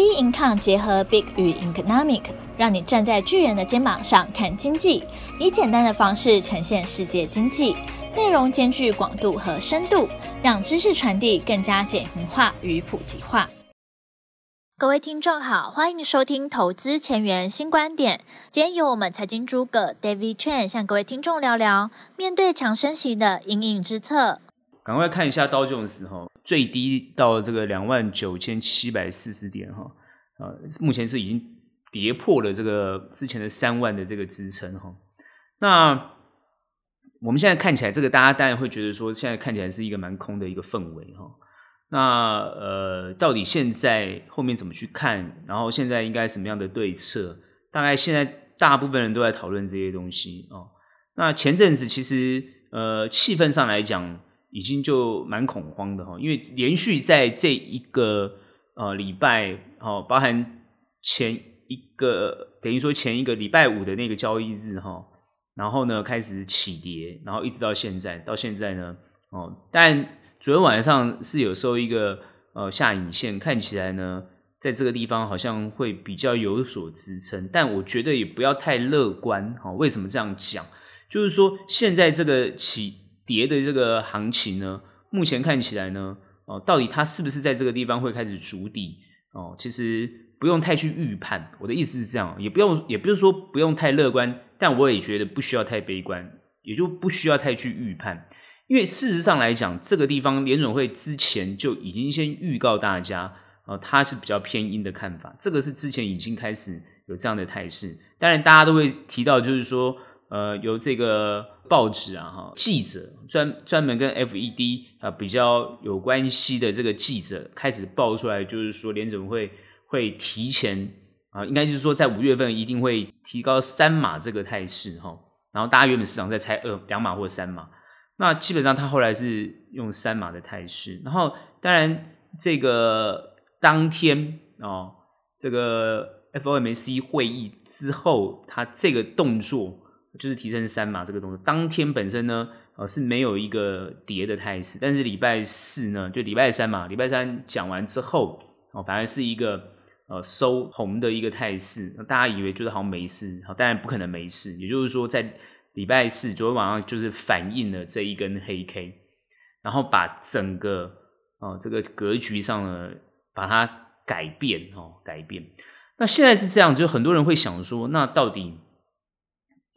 B Income 结合 Big 与 Economic，让你站在巨人的肩膀上看经济，以简单的方式呈现世界经济，内容兼具广度和深度，让知识传递更加简明化与普及化。各位听众好，欢迎收听投资前沿新观点。今天由我们财经诸葛 David Chen 向各位听众聊聊面对强升息的隐隐之策。赶快看一下道琼斯哈，最低到这个两万九千七百四十点哈，啊，目前是已经跌破了这个之前的三万的这个支撑哈。那我们现在看起来，这个大家当然会觉得说，现在看起来是一个蛮空的一个氛围哈。那呃，到底现在后面怎么去看？然后现在应该什么样的对策？大概现在大部分人都在讨论这些东西哦。那前阵子其实呃，气氛上来讲，已经就蛮恐慌的哈，因为连续在这一个呃礼拜哦，包含前一个等于说前一个礼拜五的那个交易日哈，然后呢开始起跌，然后一直到现在，到现在呢哦，但。昨天晚上是有收一个呃下影线，看起来呢，在这个地方好像会比较有所支撑，但我觉得也不要太乐观。哈，为什么这样讲？就是说现在这个起跌的这个行情呢，目前看起来呢，哦，到底它是不是在这个地方会开始筑底？哦，其实不用太去预判。我的意思是这样，也不用，也不是说不用太乐观，但我也觉得不需要太悲观，也就不需要太去预判。因为事实上来讲，这个地方联准会之前就已经先预告大家，哦，它是比较偏阴的看法。这个是之前已经开始有这样的态势。当然，大家都会提到，就是说，呃，由这个报纸啊，哈，记者专专门跟 FED 啊比较有关系的这个记者开始爆出来，就是说联准会会提前啊，应该就是说在五月份一定会提高三码这个态势哈。然后大家原本市场在猜二两码或三码。那基本上，他后来是用三码的态势，然后当然这个当天哦，这个 FOMC 会议之后，他这个动作就是提升三码这个动作，当天本身呢，呃是没有一个跌的态势，但是礼拜四呢，就礼拜三嘛，礼拜三讲完之后，哦，反而是一个呃收红的一个态势，大家以为就是好像没事，好，当然不可能没事，也就是说在。礼拜四昨天晚上就是反映了这一根黑 K，然后把整个哦这个格局上呢把它改变哦改变。那现在是这样，就很多人会想说，那到底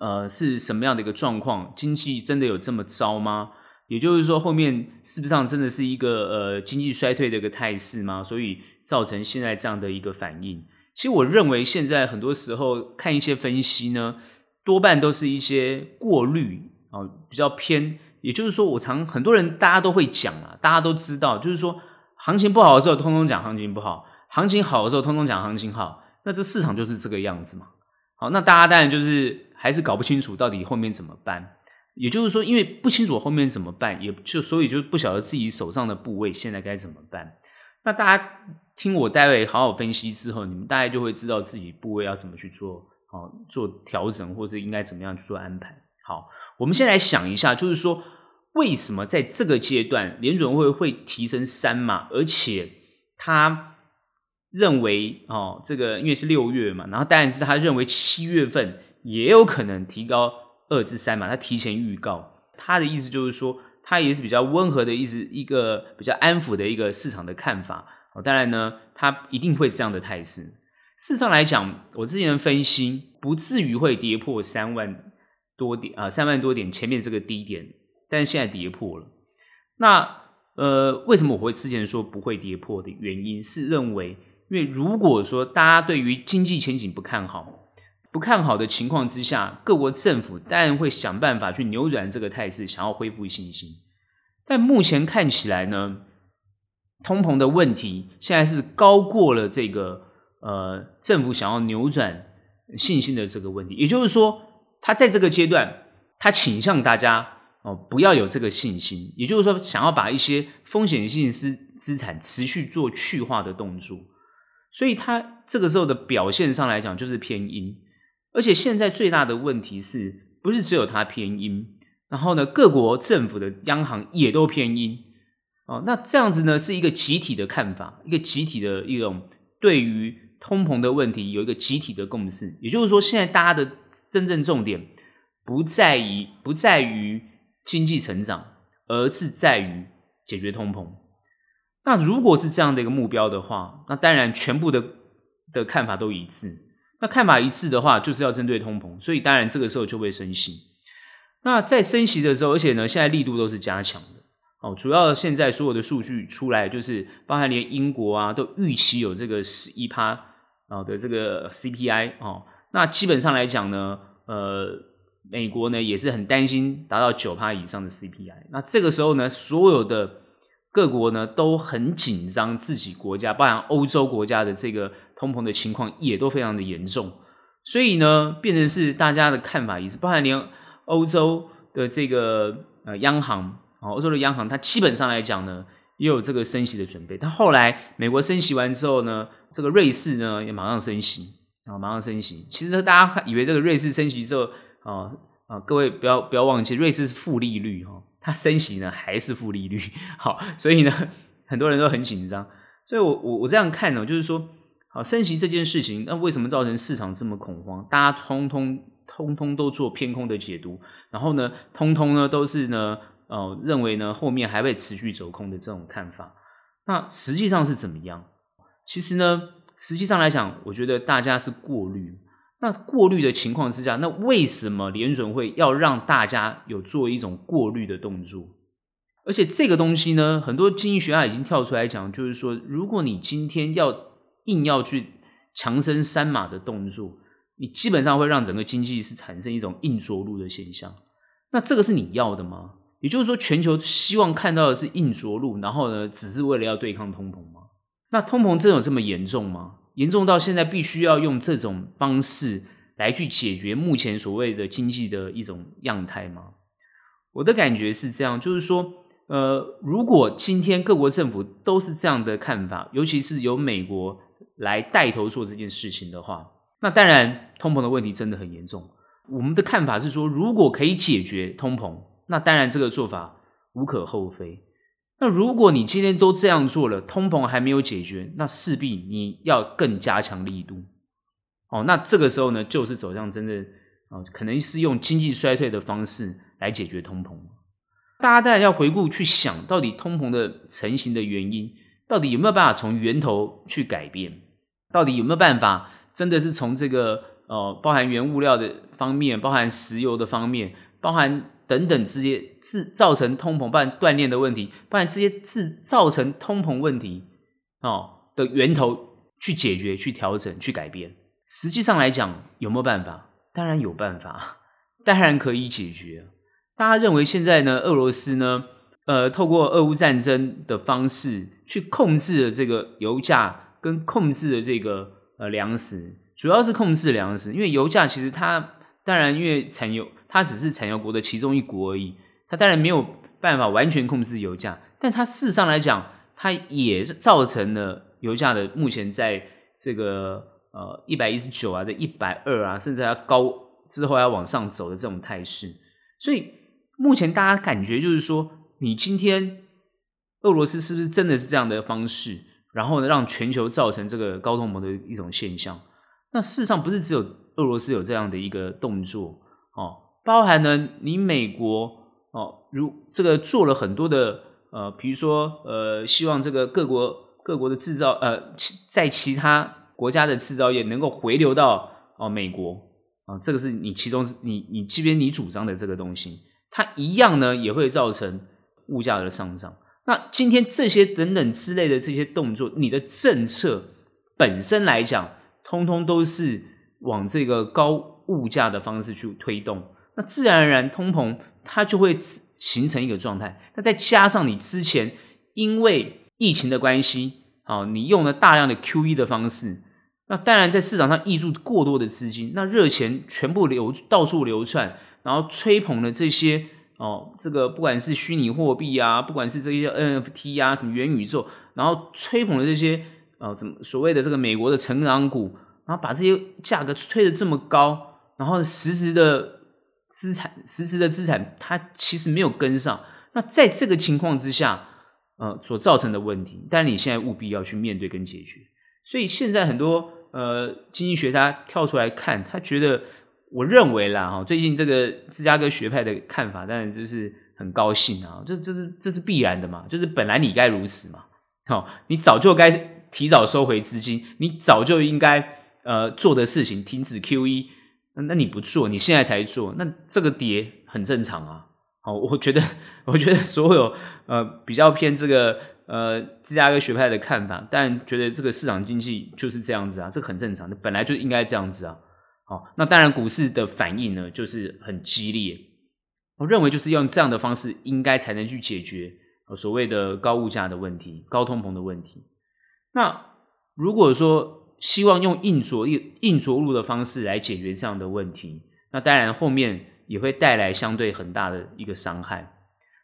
呃是什么样的一个状况？经济真的有这么糟吗？也就是说，后面是不是上真的是一个呃经济衰退的一个态势吗？所以造成现在这样的一个反应。其实我认为现在很多时候看一些分析呢。多半都是一些过滤啊，比较偏。也就是说，我常很多人大家都会讲啊，大家都知道，就是说行情不好的时候，通通讲行情不好；行情好的时候，通通讲行情好。那这市场就是这个样子嘛。好，那大家当然就是还是搞不清楚到底后面怎么办。也就是说，因为不清楚后面怎么办，也就所以就不晓得自己手上的部位现在该怎么办。那大家听我待会好好分析之后，你们大概就会知道自己部位要怎么去做。好，做调整，或是应该怎么样去做安排？好，我们先来想一下，就是说，为什么在这个阶段联准会会提升三码，而且它认为哦，这个因为是六月嘛，然后当然是他认为七月份也有可能提高二至三嘛，他提前预告，他的意思就是说，他也是比较温和的意思，一个比较安抚的一个市场的看法。哦，当然呢，他一定会这样的态势。事实上来讲，我之前分析不至于会跌破三万多点啊，三万多点前面这个低点，但是现在跌破了。那呃，为什么我会之前说不会跌破的原因是认为，因为如果说大家对于经济前景不看好，不看好的情况之下，各国政府当然会想办法去扭转这个态势，想要恢复信心。但目前看起来呢，通膨的问题现在是高过了这个。呃，政府想要扭转信心的这个问题，也就是说，他在这个阶段，他倾向大家哦、不要有这个信心，也就是说，想要把一些风险性资资产持续做去化的动作，所以他这个时候的表现上来讲就是偏鹰，而且现在最大的问题是不是只有他偏鹰，然后呢，各国政府的央行也都偏鹰哦，那这样子呢是一个集体的看法，一个集体的一种。对于通膨的问题有一个集体的共识，也就是说，现在大家的真正重点不在于不在于经济成长，而是在于解决通膨。那如果是这样的一个目标的话，那当然全部的的看法都一致。那看法一致的话，就是要针对通膨，所以当然这个时候就会升息。那在升息的时候，而且呢，现在力度都是加强的。哦，主要现在所有的数据出来，就是包含连英国啊，都预期有这个十一趴啊的这个 CPI 哦。那基本上来讲呢，呃，美国呢也是很担心达到九趴以上的 CPI。那这个时候呢，所有的各国呢都很紧张，自己国家，包含欧洲国家的这个通膨的情况也都非常的严重。所以呢，变成是大家的看法也是，包含连欧洲的这个呃央行啊。欧洲的央行，它基本上来讲呢，也有这个升息的准备。但后来美国升息完之后呢，这个瑞士呢也马上升息啊，马上升息。其实大家以为这个瑞士升息之后啊啊，各位不要不要忘记，瑞士是负利率哈，它升息呢还是负利率。好，所以呢很多人都很紧张。所以我我我这样看呢，就是说，好升息这件事情，那为什么造成市场这么恐慌？大家通通通通都做偏空的解读，然后呢，通通呢都是呢。哦，认为呢后面还会持续走空的这种看法，那实际上是怎么样？其实呢，实际上来讲，我觉得大家是过滤。那过滤的情况之下，那为什么联准会要让大家有做一种过滤的动作？而且这个东西呢，很多经济学家已经跳出来讲，就是说，如果你今天要硬要去强升三码的动作，你基本上会让整个经济是产生一种硬着陆的现象。那这个是你要的吗？也就是说，全球希望看到的是硬着陆，然后呢，只是为了要对抗通膨吗？那通膨真的有这么严重吗？严重到现在必须要用这种方式来去解决目前所谓的经济的一种样态吗？我的感觉是这样，就是说，呃，如果今天各国政府都是这样的看法，尤其是由美国来带头做这件事情的话，那当然通膨的问题真的很严重。我们的看法是说，如果可以解决通膨，那当然，这个做法无可厚非。那如果你今天都这样做了，通膨还没有解决，那势必你要更加强力度。哦，那这个时候呢，就是走向真的哦，可能是用经济衰退的方式来解决通膨。大家当然要回顾去想，到底通膨的成型的原因，到底有没有办法从源头去改变？到底有没有办法真的是从这个呃，包含原物料的方面，包含石油的方面，包含。等等，这些制造成通膨，不然断链的问题，不然这些制造成通膨问题哦的源头去解决、去调整、去改变。实际上来讲，有没有办法？当然有办法，当然可以解决。大家认为现在呢，俄罗斯呢，呃，透过俄乌战争的方式去控制了这个油价，跟控制了这个呃粮食，主要是控制粮食，因为油价其实它当然因为产油。它只是产油国的其中一国而已，它当然没有办法完全控制油价，但它事实上来讲，它也造成了油价的目前在这个呃一百一十九啊，这一百二啊，甚至要高之后要往上走的这种态势。所以目前大家感觉就是说，你今天俄罗斯是不是真的是这样的方式，然后呢，让全球造成这个高通膨的一种现象？那事实上不是只有俄罗斯有这样的一个动作哦。包含呢你美国哦，如这个做了很多的呃，比如说呃，希望这个各国各国的制造呃，在其他国家的制造业能够回流到哦美国啊，这个是你其中你你即便你主张的这个东西，它一样呢也会造成物价的上涨。那今天这些等等之类的这些动作，你的政策本身来讲，通通都是往这个高物价的方式去推动。那自然而然，通膨它就会形成一个状态。那再加上你之前因为疫情的关系，啊，你用了大量的 QE 的方式，那当然在市场上溢注过多的资金，那热钱全部流到处流窜，然后吹捧了这些哦，这个不管是虚拟货币啊，不管是这些 NFT 啊，什么元宇宙，然后吹捧了这些啊，怎么所谓的这个美国的成长股，然后把这些价格吹得这么高，然后实质的。资产实质的资产，它其实没有跟上。那在这个情况之下，呃，所造成的问题，但你现在务必要去面对跟解决。所以现在很多呃经济学家跳出来看，他觉得，我认为啦哈，最近这个芝加哥学派的看法，当然就是很高兴啊，这这是这是必然的嘛，就是本来你该如此嘛，好，你早就该提早收回资金，你早就应该呃做的事情，停止 QE，那那你不做，你现在才做，那这个跌很正常啊。好，我觉得 我觉得所有呃比较偏这个。呃，芝加哥学派的看法，但觉得这个市场经济就是这样子啊，这很正常的，本来就应该这样子啊。好，那当然股市的反应呢，就是很激烈。我认为就是用这样的方式，应该才能去解决所谓的高物价的问题、高通膨的问题。那如果说希望用硬着硬、硬着陆的方式来解决这样的问题，那当然后面也会带来相对很大的一个伤害。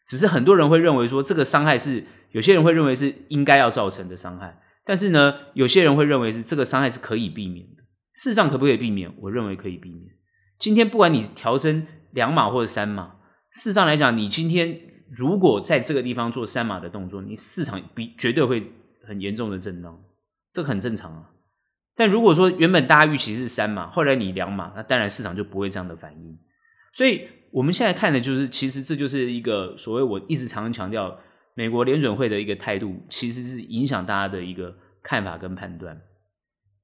只是很多人会认为说，这个伤害是有些人会认为是应该要造成的伤害，但是呢，有些人会认为是这个伤害是可以避免的。事实上，可不可以避免？我认为可以避免。今天不管你调升两码或者三码，事实上来讲，你今天如果在这个地方做三码的动作，你市场比绝对会很严重的震荡，这很正常啊。但如果说原本大家预期是三码，后来你两码，那当然市场就不会这样的反应。所以。我们现在看的就是，其实这就是一个所谓我一直常常强调，美国联准会的一个态度，其实是影响大家的一个看法跟判断。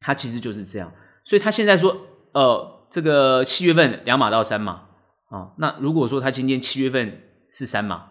它其实就是这样，所以他现在说，呃，这个七月份两码到三码啊，那如果说他今天七月份是三码，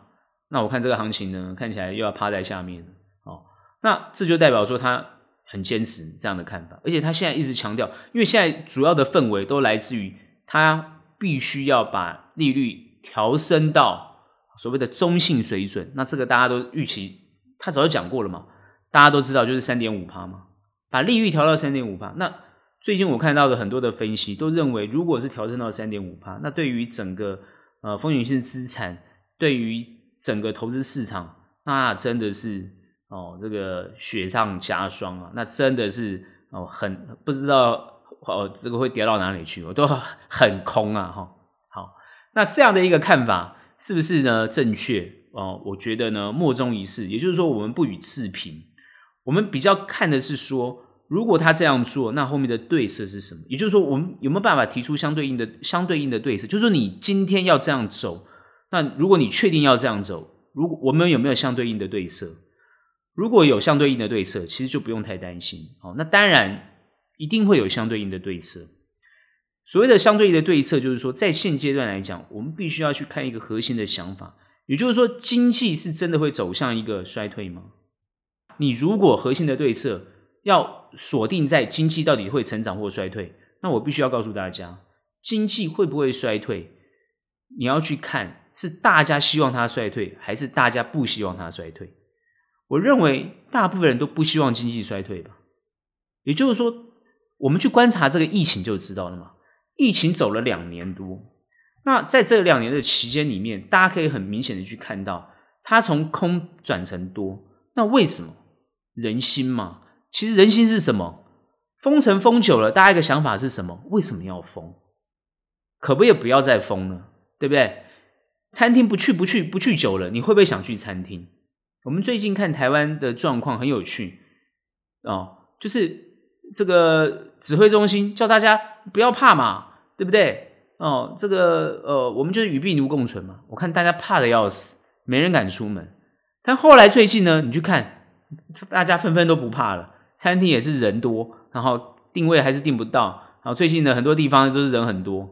那我看这个行情呢，看起来又要趴在下面哦。那这就代表说他很坚持这样的看法，而且他现在一直强调，因为现在主要的氛围都来自于他。必须要把利率调升到所谓的中性水准，那这个大家都预期，他早就讲过了嘛，大家都知道就是三点五趴嘛，把利率调到三点五趴。那最近我看到的很多的分析都认为，如果是调升到三点五趴，那对于整个呃风险性资产，对于整个投资市场，那真的是哦这个雪上加霜啊，那真的是哦很不知道。哦，这个会跌到哪里去？我都很空啊，哈。好，那这样的一个看法是不是呢正确？哦，我觉得呢莫衷一是。也就是说，我们不予置评。我们比较看的是说，如果他这样做，那后面的对策是什么？也就是说，我们有没有办法提出相对应的、相对应的对策？就是说，你今天要这样走，那如果你确定要这样走，如果我们有没有相对应的对策？如果有相对应的对策，其实就不用太担心。哦，那当然。一定会有相对应的对策。所谓的相对应的对策，就是说，在现阶段来讲，我们必须要去看一个核心的想法，也就是说，经济是真的会走向一个衰退吗？你如果核心的对策要锁定在经济到底会成长或衰退，那我必须要告诉大家，经济会不会衰退，你要去看是大家希望它衰退，还是大家不希望它衰退。我认为大部分人都不希望经济衰退吧，也就是说。我们去观察这个疫情就知道了嘛。疫情走了两年多，那在这两年的期间里面，大家可以很明显的去看到，它从空转成多。那为什么？人心嘛。其实人心是什么？封城封久了，大家一个想法是什么？为什么要封？可不可以不要再封了？对不对？餐厅不去不去不去久了，你会不会想去餐厅？我们最近看台湾的状况很有趣哦，就是。这个指挥中心叫大家不要怕嘛，对不对？哦，这个呃，我们就是与病毒共存嘛。我看大家怕的要死，没人敢出门。但后来最近呢，你去看，大家纷纷都不怕了。餐厅也是人多，然后定位还是订不到。然后最近呢，很多地方都是人很多。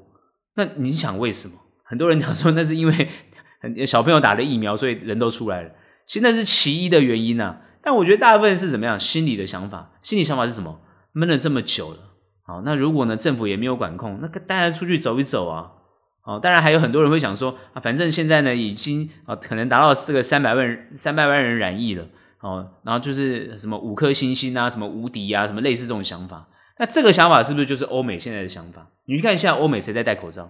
那你想为什么？很多人讲说那是因为 小朋友打了疫苗，所以人都出来了。现在是其一的原因啊。但我觉得大部分是怎么样？心理的想法，心理想法是什么？闷了这么久了，好，那如果呢，政府也没有管控，那大家出去走一走啊，好，当然还有很多人会想说啊，反正现在呢已经啊可能达到这个三百万三百万人染疫了，哦，然后就是什么五颗星星啊，什么无敌啊，什么类似这种想法，那这个想法是不是就是欧美现在的想法？你去看现在欧美谁在戴口罩？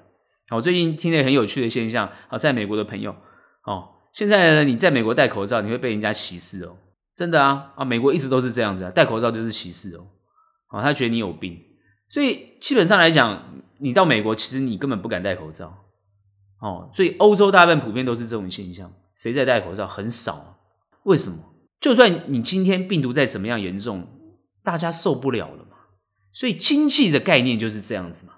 我最近听了很有趣的现象，啊，在美国的朋友，哦，现在呢你在美国戴口罩，你会被人家歧视哦，真的啊，啊，美国一直都是这样子啊，戴口罩就是歧视哦。哦，他觉得你有病，所以基本上来讲，你到美国其实你根本不敢戴口罩。哦，所以欧洲大部分普遍都是这种现象，谁在戴口罩很少。为什么？就算你今天病毒再怎么样严重，大家受不了了嘛。所以经济的概念就是这样子嘛。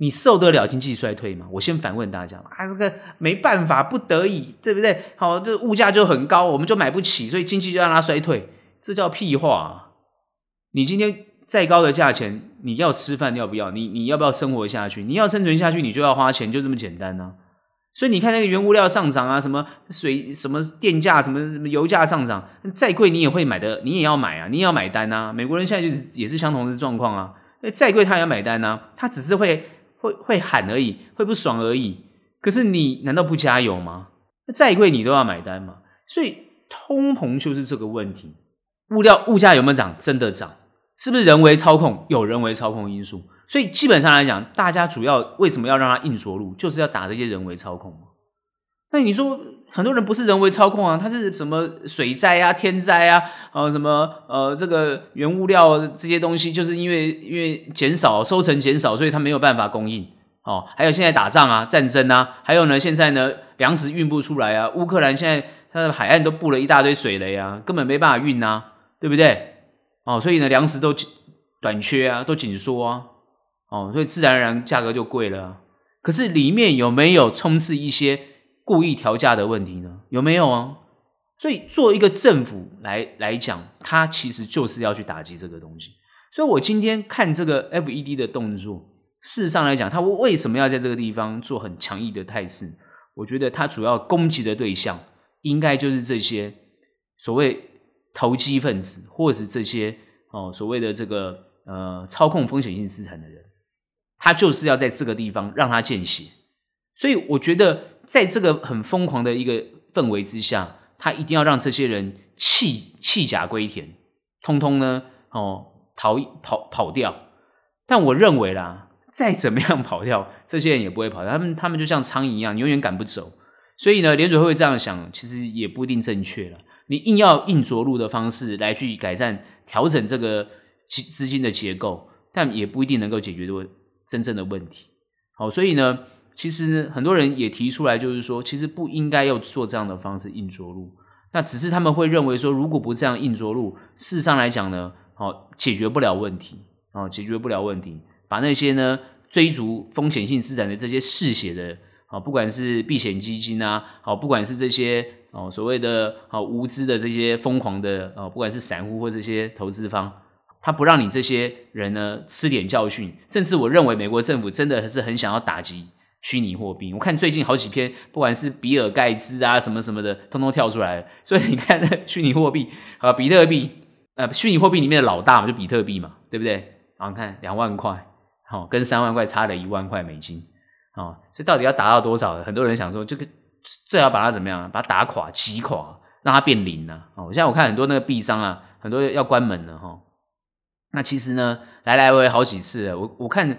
你受得了经济衰退吗？我先反问大家啊，这个没办法，不得已，对不对？好，这物价就很高，我们就买不起，所以经济就让它衰退，这叫屁话啊！你今天再高的价钱，你要吃饭要不要？你你要不要生活下去？你要生存下去，你就要花钱，就这么简单呢、啊。所以你看那个原物料上涨啊，什么水、什么电价、什么什么油价上涨，再贵你也会买的，你也要买啊，你也要买单啊。美国人现在就是也是相同的状况啊，再贵他也要买单啊，他只是会。会会喊而已，会不爽而已。可是你难道不加油吗？再贵你都要买单吗？所以通膨就是这个问题。物料物价有没有涨？真的涨？是不是人为操控？有人为操控因素。所以基本上来讲，大家主要为什么要让它硬着陆，就是要打这些人为操控。那你说很多人不是人为操控啊，他是什么水灾啊、天灾啊，呃，什么呃，这个原物料这些东西，就是因为因为减少收成减少，所以他没有办法供应哦。还有现在打仗啊、战争啊，还有呢，现在呢粮食运不出来啊，乌克兰现在它的海岸都布了一大堆水雷啊，根本没办法运啊，对不对？哦，所以呢粮食都短缺啊，都紧缩啊，哦，所以自然而然价格就贵了。可是里面有没有充斥一些？故意调价的问题呢？有没有啊？所以，作为一个政府来来讲，它其实就是要去打击这个东西。所以我今天看这个 FED 的动作，事实上来讲，它为什么要在这个地方做很强硬的态势？我觉得它主要攻击的对象，应该就是这些所谓投机分子，或者是这些哦所谓的这个呃操控风险性资产的人，他就是要在这个地方让他见血。所以，我觉得。在这个很疯狂的一个氛围之下，他一定要让这些人弃弃甲归田，通通呢哦逃跑跑掉。但我认为啦，再怎么样跑掉，这些人也不会跑掉，他们他们就像苍蝇一样，永远赶不走。所以呢，联准会这样想，其实也不一定正确了。你硬要硬着陆的方式来去改善、调整这个资金的结构，但也不一定能够解决这真正的问题。好，所以呢。其实很多人也提出来，就是说，其实不应该要做这样的方式硬着陆。那只是他们会认为说，如果不这样硬着陆，事实上来讲呢，哦，解决不了问题，哦，解决不了问题，把那些呢追逐风险性资产的这些嗜血的，啊，不管是避险基金啊，好，不管是这些哦所谓的啊无知的这些疯狂的啊，不管是散户或这些投资方，他不让你这些人呢吃点教训，甚至我认为美国政府真的是很想要打击。虚拟货币，我看最近好几篇，不管是比尔盖茨啊什么什么的，通通跳出来了。所以你看，那虚拟货币啊，比特币，呃，虚拟货币里面的老大嘛，就比特币嘛，对不对？然后你看两万块，好，跟三万块差了一万块美金，啊，所以到底要达到多少？很多人想说，这个最好把它怎么样？把它打垮、击垮，让它变零呢？哦，现在我看很多那个币商啊，很多要关门了哈。那其实呢，来来回回好几次，我我看。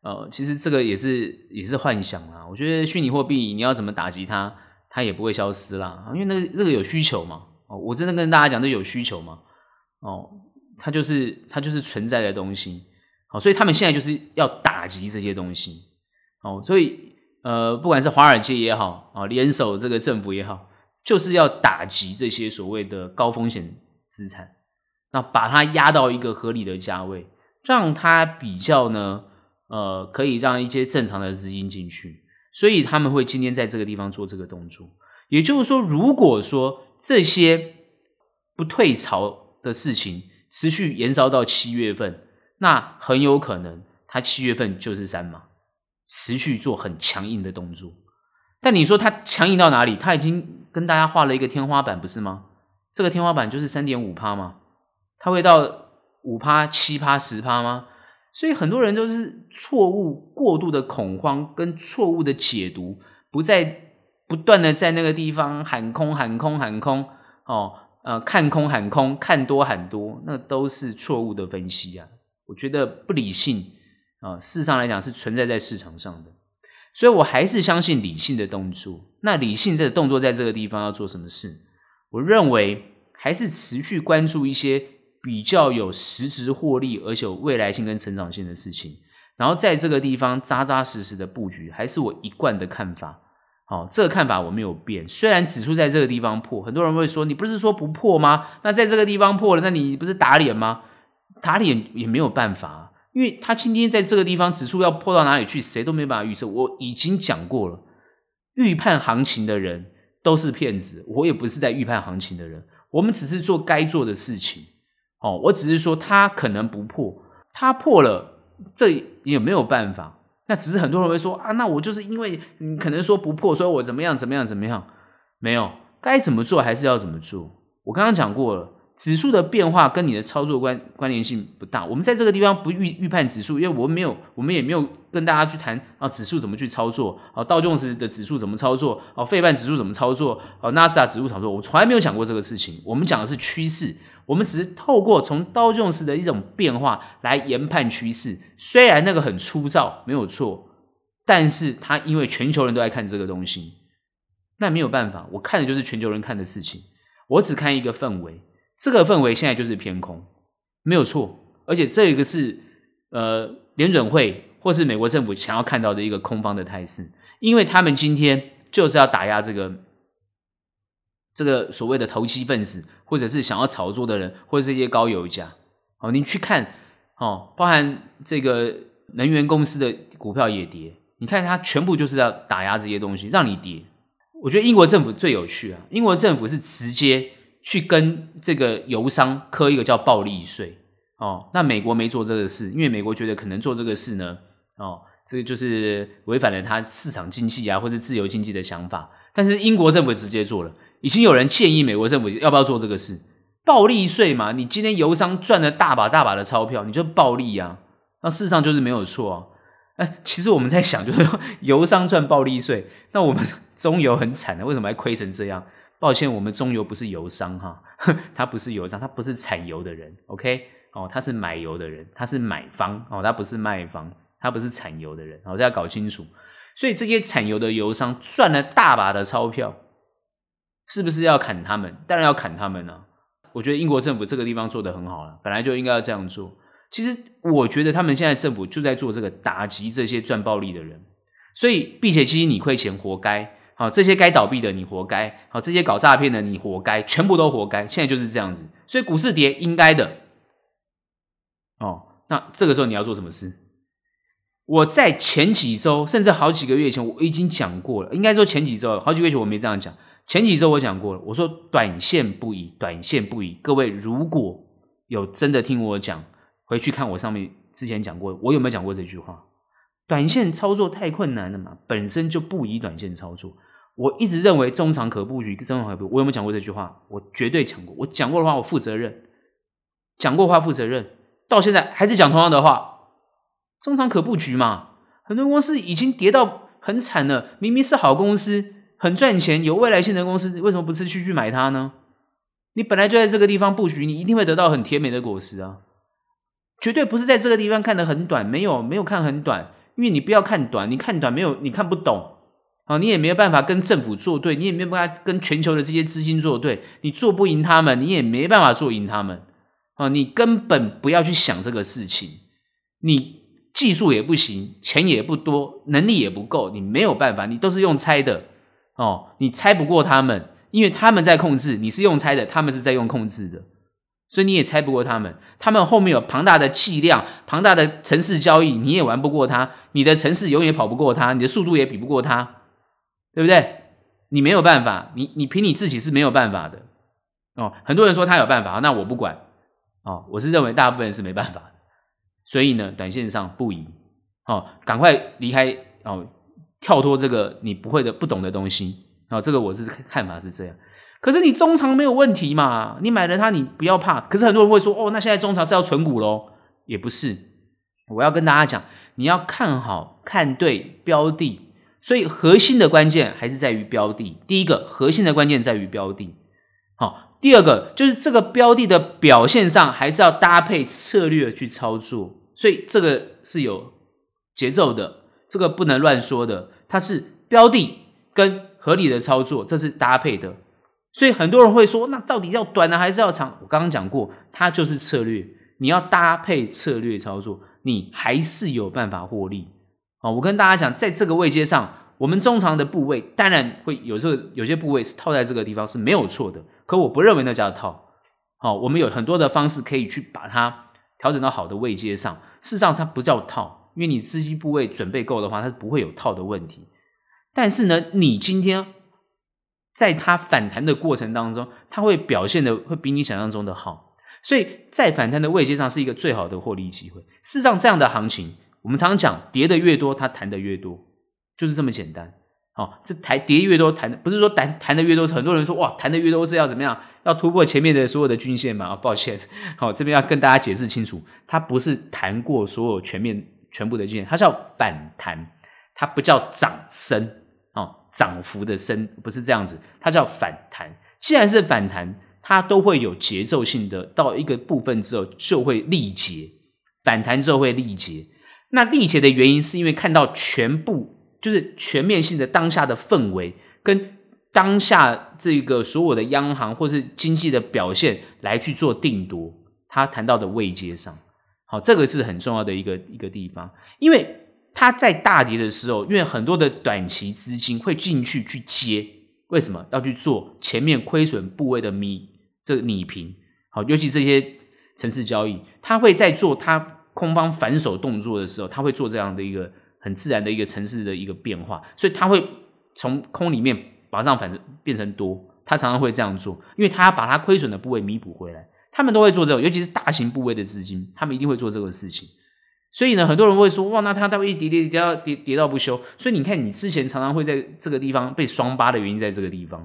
呃，其实这个也是也是幻想啦。我觉得虚拟货币你要怎么打击它，它也不会消失啦，因为那个这个有需求嘛。哦，我真的跟大家讲，这有需求嘛。哦，它就是它就是存在的东西。好，所以他们现在就是要打击这些东西。哦，所以呃，不管是华尔街也好啊，联手这个政府也好，就是要打击这些所谓的高风险资产，那把它压到一个合理的价位，让它比较呢。呃，可以让一些正常的资金进去，所以他们会今天在这个地方做这个动作。也就是说，如果说这些不退潮的事情持续延烧到七月份，那很有可能他七月份就是三码，持续做很强硬的动作。但你说他强硬到哪里？他已经跟大家画了一个天花板，不是吗？这个天花板就是三点五趴吗？他会到五趴、七趴、十趴吗？所以很多人都是错误、过度的恐慌跟错误的解读，不再不断的在那个地方喊空、喊空、喊空，哦，呃，看空、喊空，看多、喊多，那都是错误的分析啊！我觉得不理性啊，事实上来讲是存在在市场上的，所以我还是相信理性的动作。那理性的动作在这个地方要做什么事？我认为还是持续关注一些。比较有实质获利，而且有未来性跟成长性的事情，然后在这个地方扎扎实实的布局，还是我一贯的看法。好，这个看法我没有变。虽然指数在这个地方破，很多人会说，你不是说不破吗？那在这个地方破了，那你不是打脸吗？打脸也没有办法，因为他今天在这个地方指数要破到哪里去，谁都没办法预测。我已经讲过了，预判行情的人都是骗子，我也不是在预判行情的人，我们只是做该做的事情。哦，我只是说它可能不破，它破了，这也没有办法。那只是很多人会说啊，那我就是因为你可能说不破，所以我怎么样怎么样怎么样？没有，该怎么做还是要怎么做。我刚刚讲过了，指数的变化跟你的操作关关联性不大。我们在这个地方不预预判指数，因为我们没有，我们也没有跟大家去谈啊，指数怎么去操作啊，道琼斯的指数怎么操作啊，费半指数怎么操作啊，纳斯达指数怎么操作，我从来没有讲过这个事情。我们讲的是趋势。我们只是透过从道琼斯的一种变化来研判趋势，虽然那个很粗糙，没有错，但是它因为全球人都在看这个东西，那没有办法，我看的就是全球人看的事情，我只看一个氛围，这个氛围现在就是偏空，没有错，而且这个是呃联准会或是美国政府想要看到的一个空方的态势，因为他们今天就是要打压这个。这个所谓的投机分子，或者是想要炒作的人，或者是一些高油价，哦，你去看，哦，包含这个能源公司的股票也跌，你看它全部就是要打压这些东西，让你跌。我觉得英国政府最有趣啊，英国政府是直接去跟这个油商磕一个叫暴利税，哦，那美国没做这个事，因为美国觉得可能做这个事呢，哦，这个就是违反了它市场经济啊，或者自由经济的想法，但是英国政府直接做了。已经有人建议美国政府要不要做这个事？暴利税嘛，你今天油商赚了大把大把的钞票，你就暴利啊？那事实上就是没有错啊。哎，其实我们在想，就是油 商赚暴利税，那我们中油很惨的，为什么还亏成这样？抱歉，我们中油不是油商哈，他不是油商，他不是产油的人，OK？哦，他是买油的人，他是买方哦，他不是卖方，他不是产油的人，哦，大家搞清楚。所以这些产油的油商赚了大把的钞票。是不是要砍他们？当然要砍他们了啊。我觉得英国政府这个地方做得很好了，本来就应该要这样做。其实我觉得他们现在政府就在做这个打击这些赚暴利的人。所以避险基金你亏钱活该，好，这些该倒闭的你活该，好，这些搞诈骗的你活该，全部都活该。现在就是这样子，所以股市跌应该的。哦，那这个时候你要做什么事？我在前几周甚至好几个月前我已经讲过了，应该说前几周好几个月前我没这样讲。前几周我讲过了，我说短线不宜，短线不宜。各位如果有真的听我讲，回去看我上面之前讲过，我有没有讲过这句话？短线操作太困难了嘛，本身就不宜短线操作。我一直认为中长可布局，中长可布。我有没有讲过这句话？我绝对讲过。我讲过的话，我负责任。讲过话负责任，到现在还是讲同样的话。中长可布局嘛，很多公司已经跌到很惨了，明明是好公司。很赚钱、有未来性的公司，为什么不是去去买它呢？你本来就在这个地方布局，你一定会得到很甜美的果实啊！绝对不是在这个地方看得很短，没有没有看很短，因为你不要看短，你看短没有你看不懂啊，你也没有办法跟政府作对，你也没有办法跟全球的这些资金作对，你做不赢他们，你也没办法做赢他们啊！你根本不要去想这个事情，你技术也不行，钱也不多，能力也不够，你没有办法，你都是用猜的。哦，你猜不过他们，因为他们在控制，你是用猜的，他们是在用控制的，所以你也猜不过他们。他们后面有庞大的计量、庞大的城市交易，你也玩不过他。你的城市永远跑不过他，你的速度也比不过他，对不对？你没有办法，你你凭你自己是没有办法的。哦，很多人说他有办法，那我不管。哦，我是认为大部分人是没办法，所以呢，短线上不宜。哦，赶快离开哦。跳脱这个你不会的、不懂的东西啊，这个我是看法是这样。可是你中长没有问题嘛？你买了它，你不要怕。可是很多人会说，哦，那现在中长是要存股咯？也不是。我要跟大家讲，你要看好、看对标的。所以核心的关键还是在于标的。第一个，核心的关键在于标的。好，第二个就是这个标的的表现上，还是要搭配策略去操作。所以这个是有节奏的。这个不能乱说的，它是标的跟合理的操作，这是搭配的。所以很多人会说，那到底要短呢，还是要长？我刚刚讲过，它就是策略，你要搭配策略操作，你还是有办法获利。啊，我跟大家讲，在这个位阶上，我们中长的部位当然会有这个，有些部位是套在这个地方是没有错的，可我不认为那叫套。好，我们有很多的方式可以去把它调整到好的位阶上。事实上，它不叫套，因为你资金部位准备够的话，它不会有套的问题。但是呢，你今天在它反弹的过程当中，它会表现的会比你想象中的好。所以在反弹的位阶上是一个最好的获利机会。事实上，这样的行情，我们常常讲，跌的越多，它弹的越多，就是这么简单。哦，这台跌越多，弹不是说弹弹的越多，很多人说哇，弹的越多是要怎么样？要突破前面的所有的均线嘛？抱歉，好，这边要跟大家解释清楚，它不是弹过所有全面全部的均线，它叫反弹，它不叫涨升，哦，涨幅的升不是这样子，它叫反弹。既然是反弹，它都会有节奏性的，到一个部分之后就会力竭，反弹之后会力竭。那力竭的原因是因为看到全部。就是全面性的当下的氛围，跟当下这个所有的央行或是经济的表现来去做定夺。他谈到的位阶上，好，这个是很重要的一个一个地方，因为他在大跌的时候，因为很多的短期资金会进去去接，为什么要去做前面亏损部位的弭这个弭平？好，尤其这些城市交易，他会在做他空方反手动作的时候，他会做这样的一个。很自然的一个程式的一个变化，所以他会从空里面马上反变成多，他常常会这样做，因为他把他亏损的部位弥补回来。他们都会做这个，尤其是大型部位的资金，他们一定会做这个事情。所以呢，很多人会说，哇，那他他会一跌跌跌到跌跌到不休。所以你看，你之前常常会在这个地方被双八的原因，在这个地方，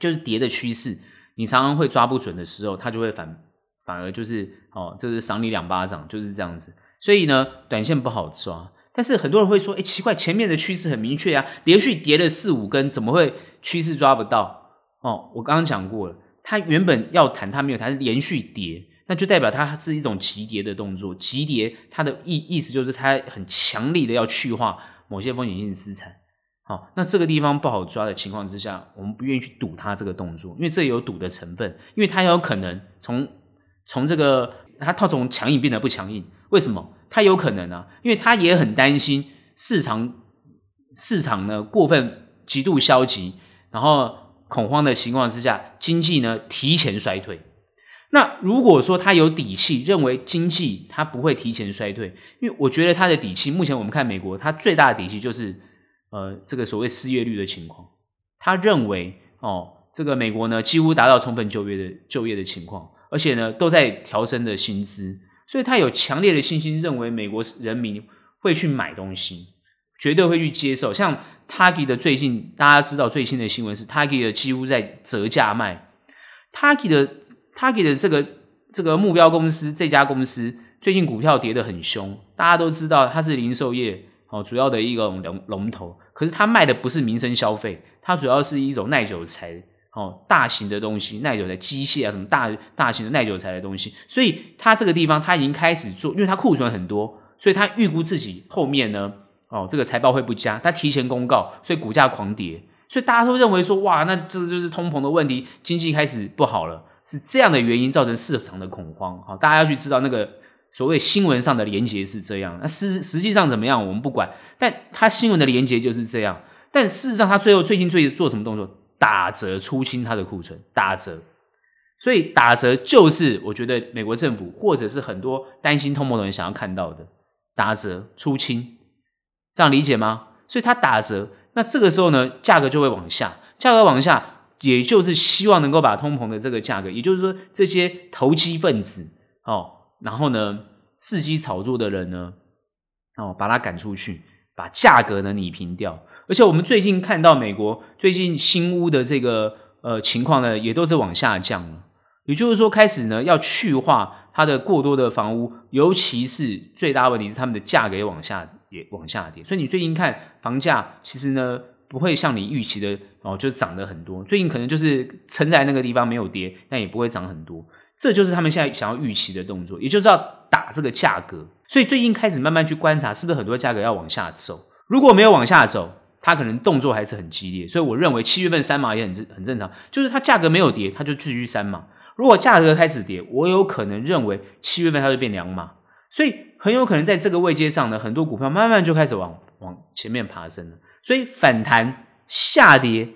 就是跌的趋势，你常常会抓不准的时候，他就会反反而就是哦，就是赏你两巴掌，就是这样子。所以呢，短线不好抓。但是很多人会说，哎，奇怪，前面的趋势很明确啊，连续跌了四五根，怎么会趋势抓不到？哦，我刚刚讲过了，它原本要弹，它没有弹，是连续跌，那就代表它是一种急跌的动作。急跌，它的意意思就是它很强力的要去化某些风险性资产。好、哦，那这个地方不好抓的情况之下，我们不愿意去赌它这个动作，因为这有赌的成分，因为它有可能从从这个它套从强硬变得不强硬，为什么？他有可能啊，因为他也很担心市场市场呢过分极度消极，然后恐慌的情况之下，经济呢提前衰退。那如果说他有底气，认为经济他不会提前衰退，因为我觉得他的底气，目前我们看美国，他最大的底气就是呃这个所谓失业率的情况。他认为哦，这个美国呢几乎达到充分就业的就业的情况，而且呢都在调升的薪资。所以他有强烈的信心，认为美国人民会去买东西，绝对会去接受。像 Targy 的最近，大家知道最新的新闻是 Target 几乎在折价卖。，Targy 的 Targy 的这个这个目标公司这家公司最近股票跌得很凶，大家都知道它是零售业哦主要的一个龙龙头，可是它卖的不是民生消费，它主要是一种耐久材。哦，大型的东西，耐久的机械啊，什么大大型的耐久材的东西，所以他这个地方他已经开始做，因为他库存很多，所以他预估自己后面呢，哦，这个财报会不佳，他提前公告，所以股价狂跌，所以大家都认为说，哇，那这就是通膨的问题，经济开始不好了，是这样的原因造成市场的恐慌。好，大家要去知道那个所谓新闻上的连结是这样，那实实际上怎么样我们不管，但他新闻的连结就是这样，但事实上他最后最近最做什么动作？打折出清它的库存，打折，所以打折就是我觉得美国政府或者是很多担心通膨的人想要看到的，打折出清，这样理解吗？所以它打折，那这个时候呢，价格就会往下，价格往下，也就是希望能够把通膨的这个价格，也就是说这些投机分子哦，然后呢，伺机炒作的人呢，哦，把它赶出去，把价格呢拟平掉。而且我们最近看到美国最近新屋的这个呃情况呢，也都是往下降了。也就是说，开始呢要去化它的过多的房屋，尤其是最大问题是他们的价格也往下也往下跌。所以你最近看房价，其实呢不会像你预期的哦，就涨得很多。最近可能就是撑在那个地方没有跌，但也不会涨很多。这就是他们现在想要预期的动作，也就是要打这个价格。所以最近开始慢慢去观察，是不是很多价格要往下走？如果没有往下走，它可能动作还是很激烈，所以我认为七月份三码也很正很正常，就是它价格没有跌，它就继续三码。如果价格开始跌，我有可能认为七月份它就变两码，所以很有可能在这个位阶上呢，很多股票慢慢就开始往往前面爬升了。所以反弹下跌，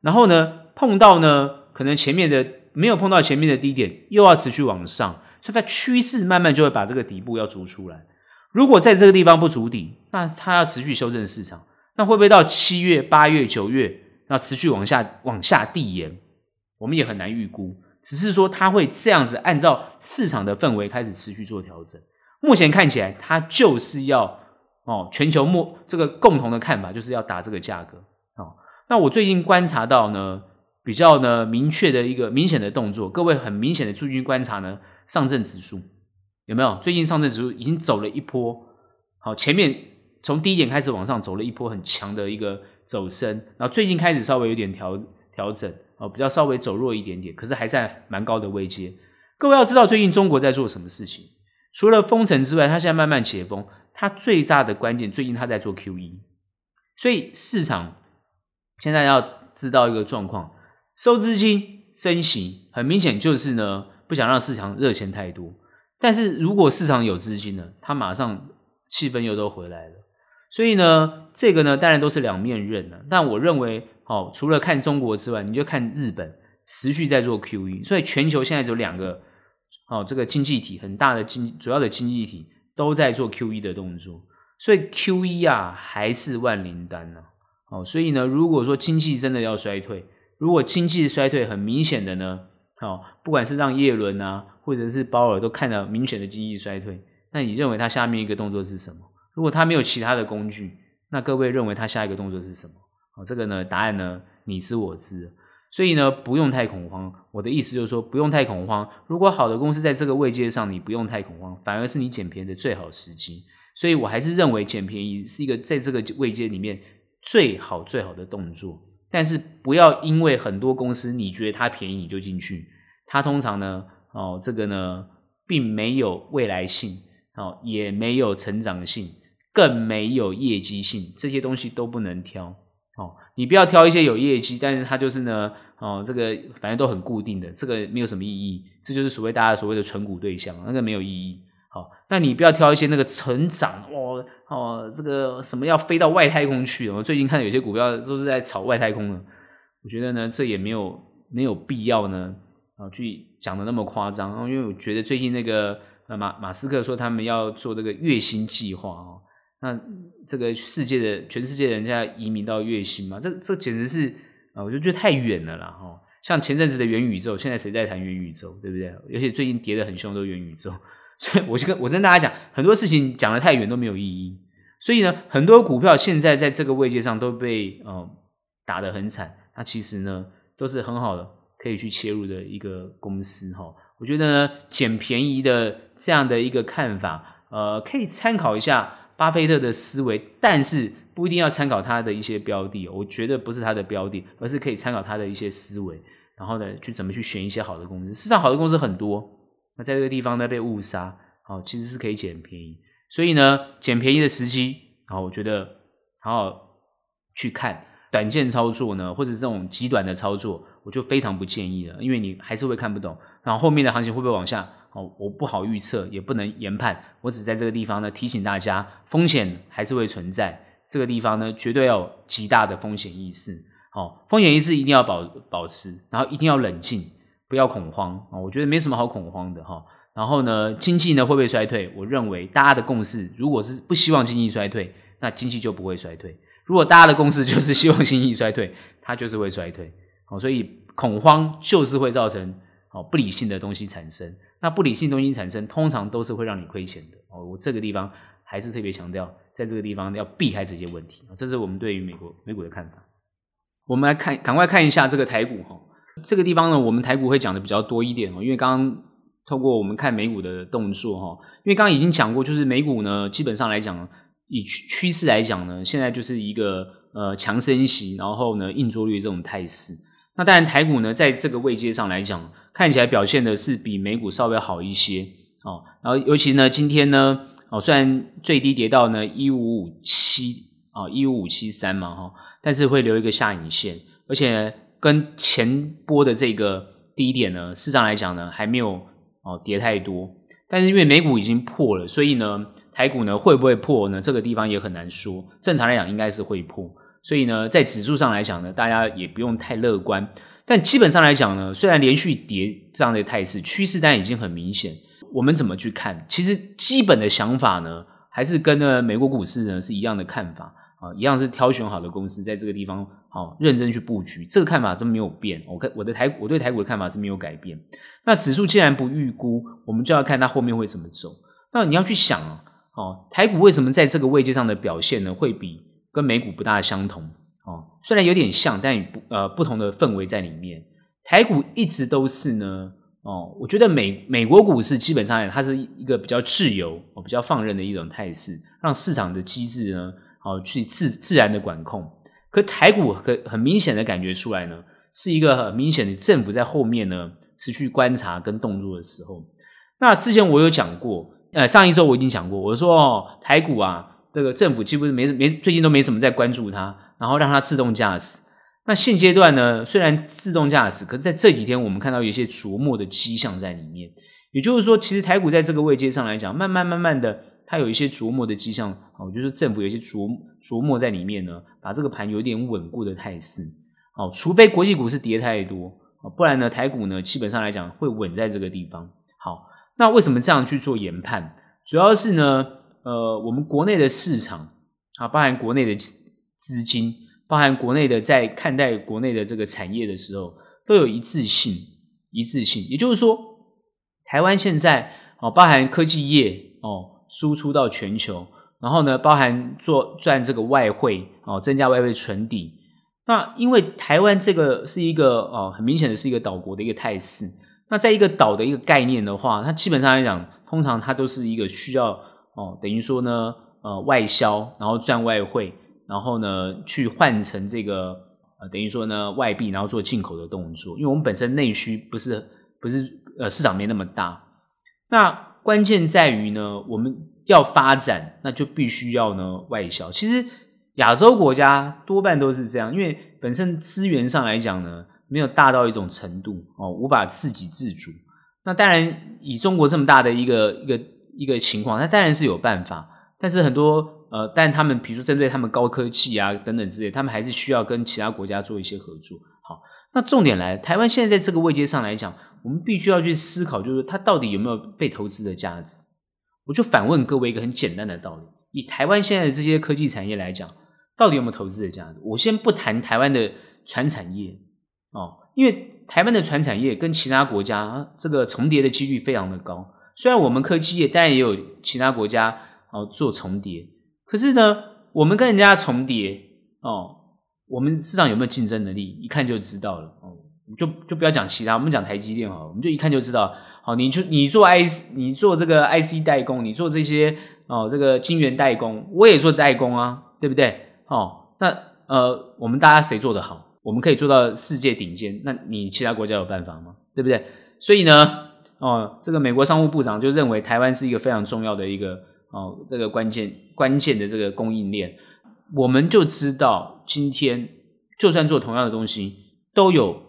然后呢碰到呢可能前面的没有碰到前面的低点，又要持续往上。所以它趋势慢慢就会把这个底部要逐出来。如果在这个地方不足底，那它要持续修正市场，那会不会到七月、八月、九月，那持续往下往下递延？我们也很难预估。只是说它会这样子按照市场的氛围开始持续做调整。目前看起来，它就是要哦，全球末这个共同的看法就是要打这个价格。哦，那我最近观察到呢，比较呢明确的一个明显的动作，各位很明显的注意观察呢，上证指数有没有？最近上证指数已经走了一波，好，前面从低点开始往上走了一波很强的一个走升，然后最近开始稍微有点调调整。哦，比较稍微走弱一点点，可是还在蛮高的位阶。各位要知道，最近中国在做什么事情？除了封城之外，它现在慢慢解封。它最大的关键，最近它在做 QE。所以市场现在要知道一个状况：收资金、升息，很明显就是呢，不想让市场热钱太多。但是如果市场有资金呢，它马上气氛又都回来了。所以呢，这个呢，当然都是两面刃了。但我认为。好，除了看中国之外，你就看日本持续在做 QE，所以全球现在只有两个，哦，这个经济体很大的经主要的经济体都在做 QE 的动作，所以 QE 啊还是万灵丹呢。哦，所以呢，如果说经济真的要衰退，如果经济衰退很明显的呢，哦，不管是让耶伦啊，或者是鲍尔都看到明显的经济衰退，那你认为他下面一个动作是什么？如果他没有其他的工具，那各位认为他下一个动作是什么？哦，这个呢，答案呢，你知我知，所以呢，不用太恐慌。我的意思就是说，不用太恐慌。如果好的公司在这个位阶上，你不用太恐慌，反而是你捡便宜的最好时机。所以我还是认为捡便宜是一个在这个位阶里面最好最好的动作。但是不要因为很多公司你觉得它便宜你就进去，它通常呢，哦，这个呢，并没有未来性，哦，也没有成长性，更没有业绩性，这些东西都不能挑。哦，你不要挑一些有业绩，但是它就是呢，哦，这个反正都很固定的，这个没有什么意义，这就是所谓大家所谓的存股对象，那个没有意义。好、那你不要挑一些那个成长，哦哦，这个什么要飞到外太空去，我最近看有些股票都是在炒外太空的，我觉得呢，这也没有没有必要呢，啊，去讲的那么夸张，因为我觉得最近那个马马斯克说他们要做这个月薪计划哦。那这个世界的全世界人家移民到月薪嘛？这这简直是啊，我就觉得太远了啦！哈，像前阵子的元宇宙，现在谁在谈元宇宙，对不对？而且最近跌得很凶，都元宇宙。所以我就跟我跟大家讲，很多事情讲得太远都没有意义。所以呢，很多股票现在在这个位阶上都被呃打得很惨。那其实呢，都是很好的可以去切入的一个公司哈。我觉得呢，捡便宜的这样的一个看法，呃，可以参考一下。巴菲特的思维，但是不一定要参考他的一些标的，我觉得不是他的标的，而是可以参考他的一些思维，然后呢，去怎么去选一些好的公司。市场好的公司很多，那在这个地方呢被误杀，哦，其实是可以捡便宜。所以呢，捡便宜的时机，好，我觉得好好去看短线操作呢，或者这种极短的操作，我就非常不建议了，因为你还是会看不懂，然后后面的行情会不会往下？哦，我不好预测，也不能研判。我只在这个地方呢提醒大家，风险还是会存在。这个地方呢，绝对要有极大的风险意识。哦，风险意识一定要保保持，然后一定要冷静，不要恐慌。哦，我觉得没什么好恐慌的哈。然后呢，经济呢会不会衰退？我认为大家的共识，如果是不希望经济衰退，那经济就不会衰退。如果大家的共识就是希望经济衰退，它就是会衰退。哦，所以恐慌就是会造成哦不理性的东西产生。那不理性东西产生，通常都是会让你亏钱的哦。我这个地方还是特别强调，在这个地方要避开这些问题。这是我们对于美国美股的看法。我们来看，赶快看一下这个台股哈。这个地方呢，我们台股会讲的比较多一点哦，因为刚刚透过我们看美股的动作哈，因为刚刚已经讲过，就是美股呢，基本上来讲，以趋势来讲呢，现在就是一个呃强升息，然后呢硬着陆这种态势。那当然，台股呢，在这个位阶上来讲，看起来表现的是比美股稍微好一些哦。然后，尤其呢，今天呢，哦，虽然最低跌到呢一五五七啊，一五五七三嘛，哈，但是会留一个下影线，而且跟前波的这个低点呢，事实上来讲呢，还没有哦跌太多。但是因为美股已经破了，所以呢，台股呢会不会破呢？这个地方也很难说。正常来讲，应该是会破。所以呢，在指数上来讲呢，大家也不用太乐观。但基本上来讲呢，虽然连续跌这样的态势，趋势但已经很明显。我们怎么去看？其实基本的想法呢，还是跟呢美国股市呢是一样的看法啊，一样是挑选好的公司，在这个地方好认真去布局，这个看法真没有变。我看我的台我对台股的看法是没有改变。那指数既然不预估，我们就要看它后面会怎么走。那你要去想啊，哦，台股为什么在这个位阶上的表现呢，会比跟美股不大相同？虽然有点像，但不呃不同的氛围在里面。台股一直都是呢，哦，我觉得美美国股市基本上它是一个比较自由、哦比较放任的一种态势，让市场的机制呢，哦去自自然的管控。可台股很很明显的感觉出来呢，是一个很明显的政府在后面呢持续观察跟动作的时候。那之前我有讲过。呃，上一周我已经讲过，我说哦，台股啊，这个政府几乎没没最近都没什么在关注它，然后让它自动驾驶。那现阶段呢，虽然自动驾驶，可是在这几天我们看到有一些琢磨的迹象在里面。也就是说，其实台股在这个位阶上来讲，慢慢慢慢的，它有一些琢磨的迹象。哦，就是政府有一些琢琢磨在里面呢，把这个盘有点稳固的态势。哦，除非国际股市跌太多，不然呢，台股呢基本上来讲会稳在这个地方。好。那为什么这样去做研判？主要是呢，呃，我们国内的市场啊，包含国内的资金，包含国内的在看待国内的这个产业的时候，都有一致性，一致性。也就是说，台湾现在哦，包含科技业哦，输出到全球，然后呢，包含做赚这个外汇哦，增加外汇存底。那因为台湾这个是一个哦，很明显的是一个岛国的一个态势。那在一个岛的一个概念的话，它基本上来讲，通常它都是一个需要哦，等于说呢，呃，外销，然后赚外汇，然后呢，去换成这个呃，等于说呢，外币，然后做进口的动作。因为我们本身内需不是不是呃市场没那么大，那关键在于呢，我们要发展，那就必须要呢外销。其实亚洲国家多半都是这样，因为本身资源上来讲呢。没有大到一种程度哦，无法自给自足。那当然，以中国这么大的一个一个一个情况，它当然是有办法。但是很多呃，但他们比如说针对他们高科技啊等等之类，他们还是需要跟其他国家做一些合作。好，那重点来，台湾现在在这个位阶上来讲，我们必须要去思考，就是它到底有没有被投资的价值。我就反问各位一个很简单的道理：以台湾现在的这些科技产业来讲，到底有没有投资的价值？我先不谈台湾的传产业。哦，因为台湾的传产业跟其他国家这个重叠的几率非常的高。虽然我们科技业当然也有其他国家哦做重叠，可是呢，我们跟人家重叠哦，我们市场有没有竞争能力，一看就知道了哦。就就不要讲其他，我们讲台积电好，我们就一看就知道。好，你就你做 IC，你做这个 IC 代工，你做这些哦这个晶圆代工，我也做代工啊，对不对？哦，那呃，我们大家谁做得好？我们可以做到世界顶尖，那你其他国家有办法吗？对不对？所以呢，哦，这个美国商务部长就认为台湾是一个非常重要的一个哦，这个关键关键的这个供应链。我们就知道，今天就算做同样的东西，都有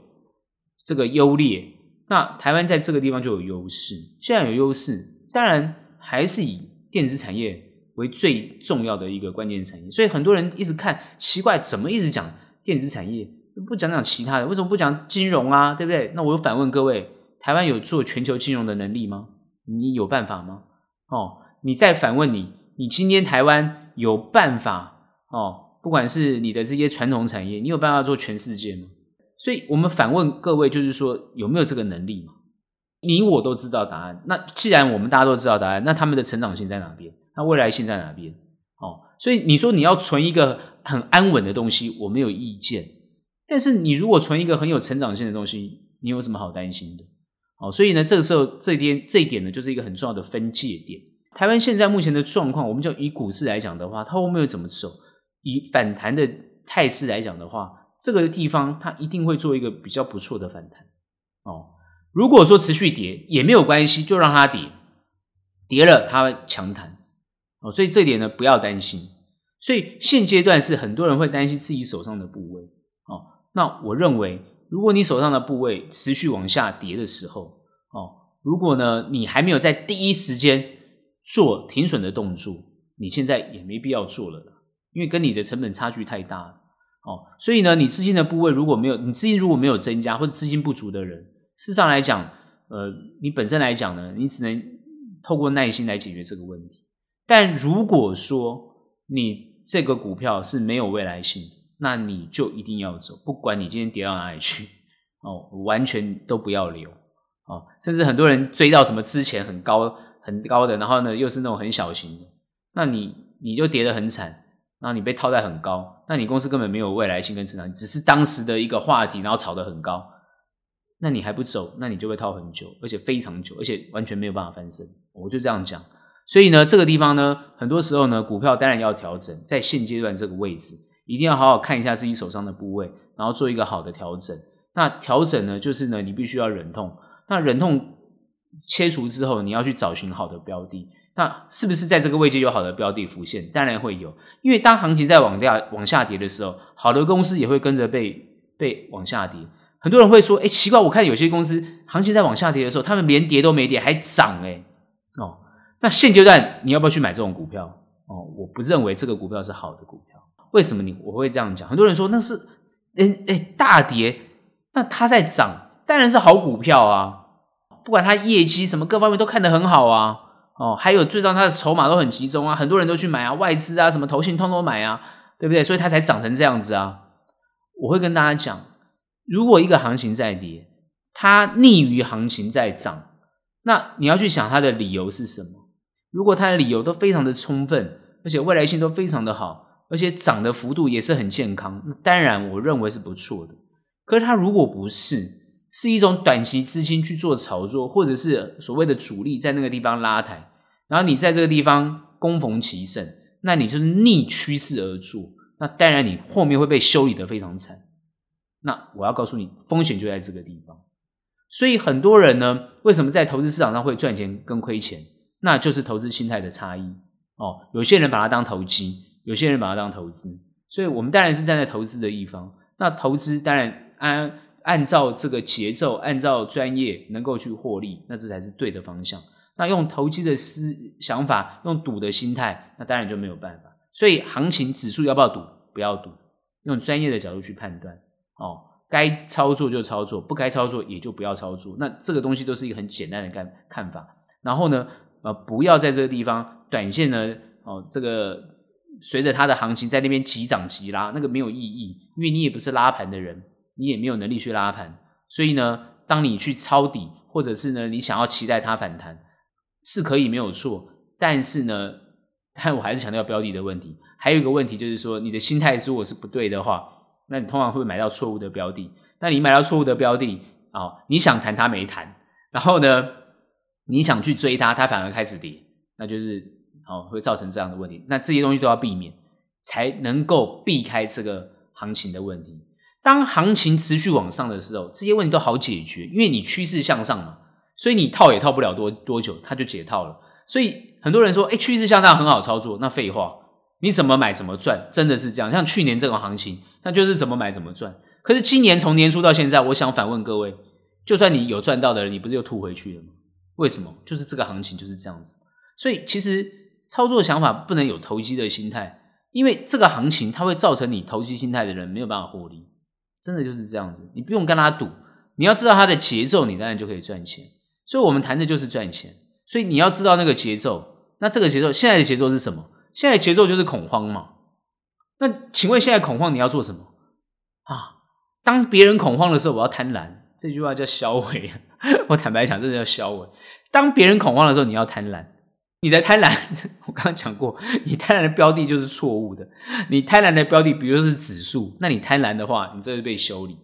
这个优劣。那台湾在这个地方就有优势。既然有优势，当然还是以电子产业为最重要的一个关键产业。所以很多人一直看奇怪，怎么一直讲电子产业？不讲讲其他的，为什么不讲金融啊？对不对？那我又反问各位：台湾有做全球金融的能力吗？你有办法吗？哦，你再反问你：你今天台湾有办法哦？不管是你的这些传统产业，你有办法做全世界吗？所以我们反问各位，就是说有没有这个能力嘛？你我都知道答案。那既然我们大家都知道答案，那他们的成长性在哪边？那未来性在哪边？哦，所以你说你要存一个很安稳的东西，我没有意见。但是你如果存一个很有成长性的东西，你有什么好担心的？哦，所以呢，这个时候这边这一点呢，就是一个很重要的分界点。台湾现在目前的状况，我们就以股市来讲的话，它后面会怎么走？以反弹的态势来讲的话，这个地方它一定会做一个比较不错的反弹。哦，如果说持续跌也没有关系，就让它跌，跌了它强弹。哦，所以这点呢不要担心。所以现阶段是很多人会担心自己手上的部位哦。那我认为，如果你手上的部位持续往下跌的时候，哦，如果呢你还没有在第一时间做停损的动作，你现在也没必要做了，因为跟你的成本差距太大了，哦，所以呢，你资金的部位如果没有，你资金如果没有增加或者资金不足的人，事实上来讲，呃，你本身来讲呢，你只能透过耐心来解决这个问题。但如果说你这个股票是没有未来性的，那你就一定要走，不管你今天跌到哪里去哦，完全都不要留哦。甚至很多人追到什么之前很高很高的，然后呢又是那种很小型的，那你你就跌得很惨，然后你被套在很高，那你公司根本没有未来性跟成长，只是当时的一个话题，然后炒得很高，那你还不走，那你就会套很久，而且非常久，而且完全没有办法翻身。我就这样讲，所以呢，这个地方呢，很多时候呢，股票当然要调整，在现阶段这个位置。一定要好好看一下自己手上的部位，然后做一个好的调整。那调整呢，就是呢，你必须要忍痛。那忍痛切除之后，你要去找寻好的标的。那是不是在这个位置有好的标的浮现？当然会有，因为当行情在往下往下跌的时候，好的公司也会跟着被被往下跌。很多人会说：“哎，奇怪，我看有些公司行情在往下跌的时候，他们连跌都没跌，还涨哎。”哦，那现阶段你要不要去买这种股票？哦，我不认为这个股票是好的股票。为什么你我会这样讲？很多人说那是，诶诶大跌，那它在涨，当然是好股票啊。不管它业绩什么各方面都看得很好啊，哦，还有最重要它的筹码都很集中啊，很多人都去买啊，外资啊什么投信通通买啊，对不对？所以它才涨成这样子啊。我会跟大家讲，如果一个行情在跌，它逆于行情在涨，那你要去想它的理由是什么？如果它的理由都非常的充分，而且未来性都非常的好。而且涨的幅度也是很健康，那当然我认为是不错的。可是它如果不是，是一种短期资金去做炒作，或者是所谓的主力在那个地方拉抬，然后你在这个地方攻逢其盛，那你就是逆趋势而做，那当然你后面会被修理得非常惨。那我要告诉你，风险就在这个地方。所以很多人呢，为什么在投资市场上会赚钱跟亏钱？那就是投资心态的差异哦。有些人把它当投机。有些人把它当投资，所以我们当然是站在投资的一方。那投资当然按按照这个节奏，按照专业能够去获利，那这才是对的方向。那用投机的思想法，用赌的心态，那当然就没有办法。所以行情指数要不要赌？不要赌，用专业的角度去判断。哦，该操作就操作，不该操作也就不要操作。那这个东西都是一个很简单的看看法。然后呢，呃，不要在这个地方短线呢，哦，这个。随着它的行情在那边急涨急拉，那个没有意义，因为你也不是拉盘的人，你也没有能力去拉盘。所以呢，当你去抄底，或者是呢，你想要期待它反弹，是可以没有错。但是呢，但我还是强调标的的问题。还有一个问题就是说，你的心态如果是不对的话，那你通常会买到错误的标的。那你买到错误的标的啊、哦，你想弹它没弹，然后呢，你想去追它，它反而开始跌，那就是。哦，会造成这样的问题，那这些东西都要避免，才能够避开这个行情的问题。当行情持续往上的时候，这些问题都好解决，因为你趋势向上嘛，所以你套也套不了多多久，它就解套了。所以很多人说，哎，趋势向上很好操作，那废话，你怎么买怎么赚，真的是这样。像去年这种行情，那就是怎么买怎么赚。可是今年从年初到现在，我想反问各位，就算你有赚到的人，你不是又吐回去了吗？为什么？就是这个行情就是这样子。所以其实。操作想法不能有投机的心态，因为这个行情它会造成你投机心态的人没有办法获利，真的就是这样子。你不用跟他赌，你要知道他的节奏，你当然就可以赚钱。所以我们谈的就是赚钱，所以你要知道那个节奏。那这个节奏，现在的节奏是什么？现在节奏就是恐慌嘛。那请问现在恐慌你要做什么啊？当别人恐慌的时候，我要贪婪。这句话叫销毁。我坦白讲，这叫销毁。当别人恐慌的时候，你要贪婪。你的贪婪，我刚刚讲过，你贪婪的标的就是错误的。你贪婪的标的，比如是指数，那你贪婪的话，你这是被修理。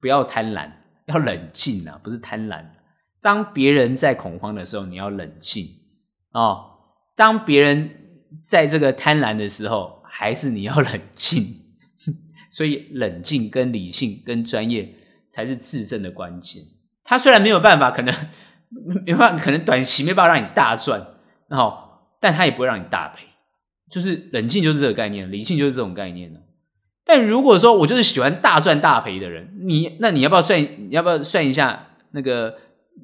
不要贪婪，要冷静啊，不是贪婪。当别人在恐慌的时候，你要冷静哦。当别人在这个贪婪的时候，还是你要 冷静。所以，冷静跟理性跟专业才是制胜的关键。他虽然没有办法，可能没办法，可能短期没办法让你大赚。好，但他也不会让你大赔，就是冷静就是这个概念，理性就是这种概念。但如果说我就是喜欢大赚大赔的人，你那你要不要算？你要不要算一下那个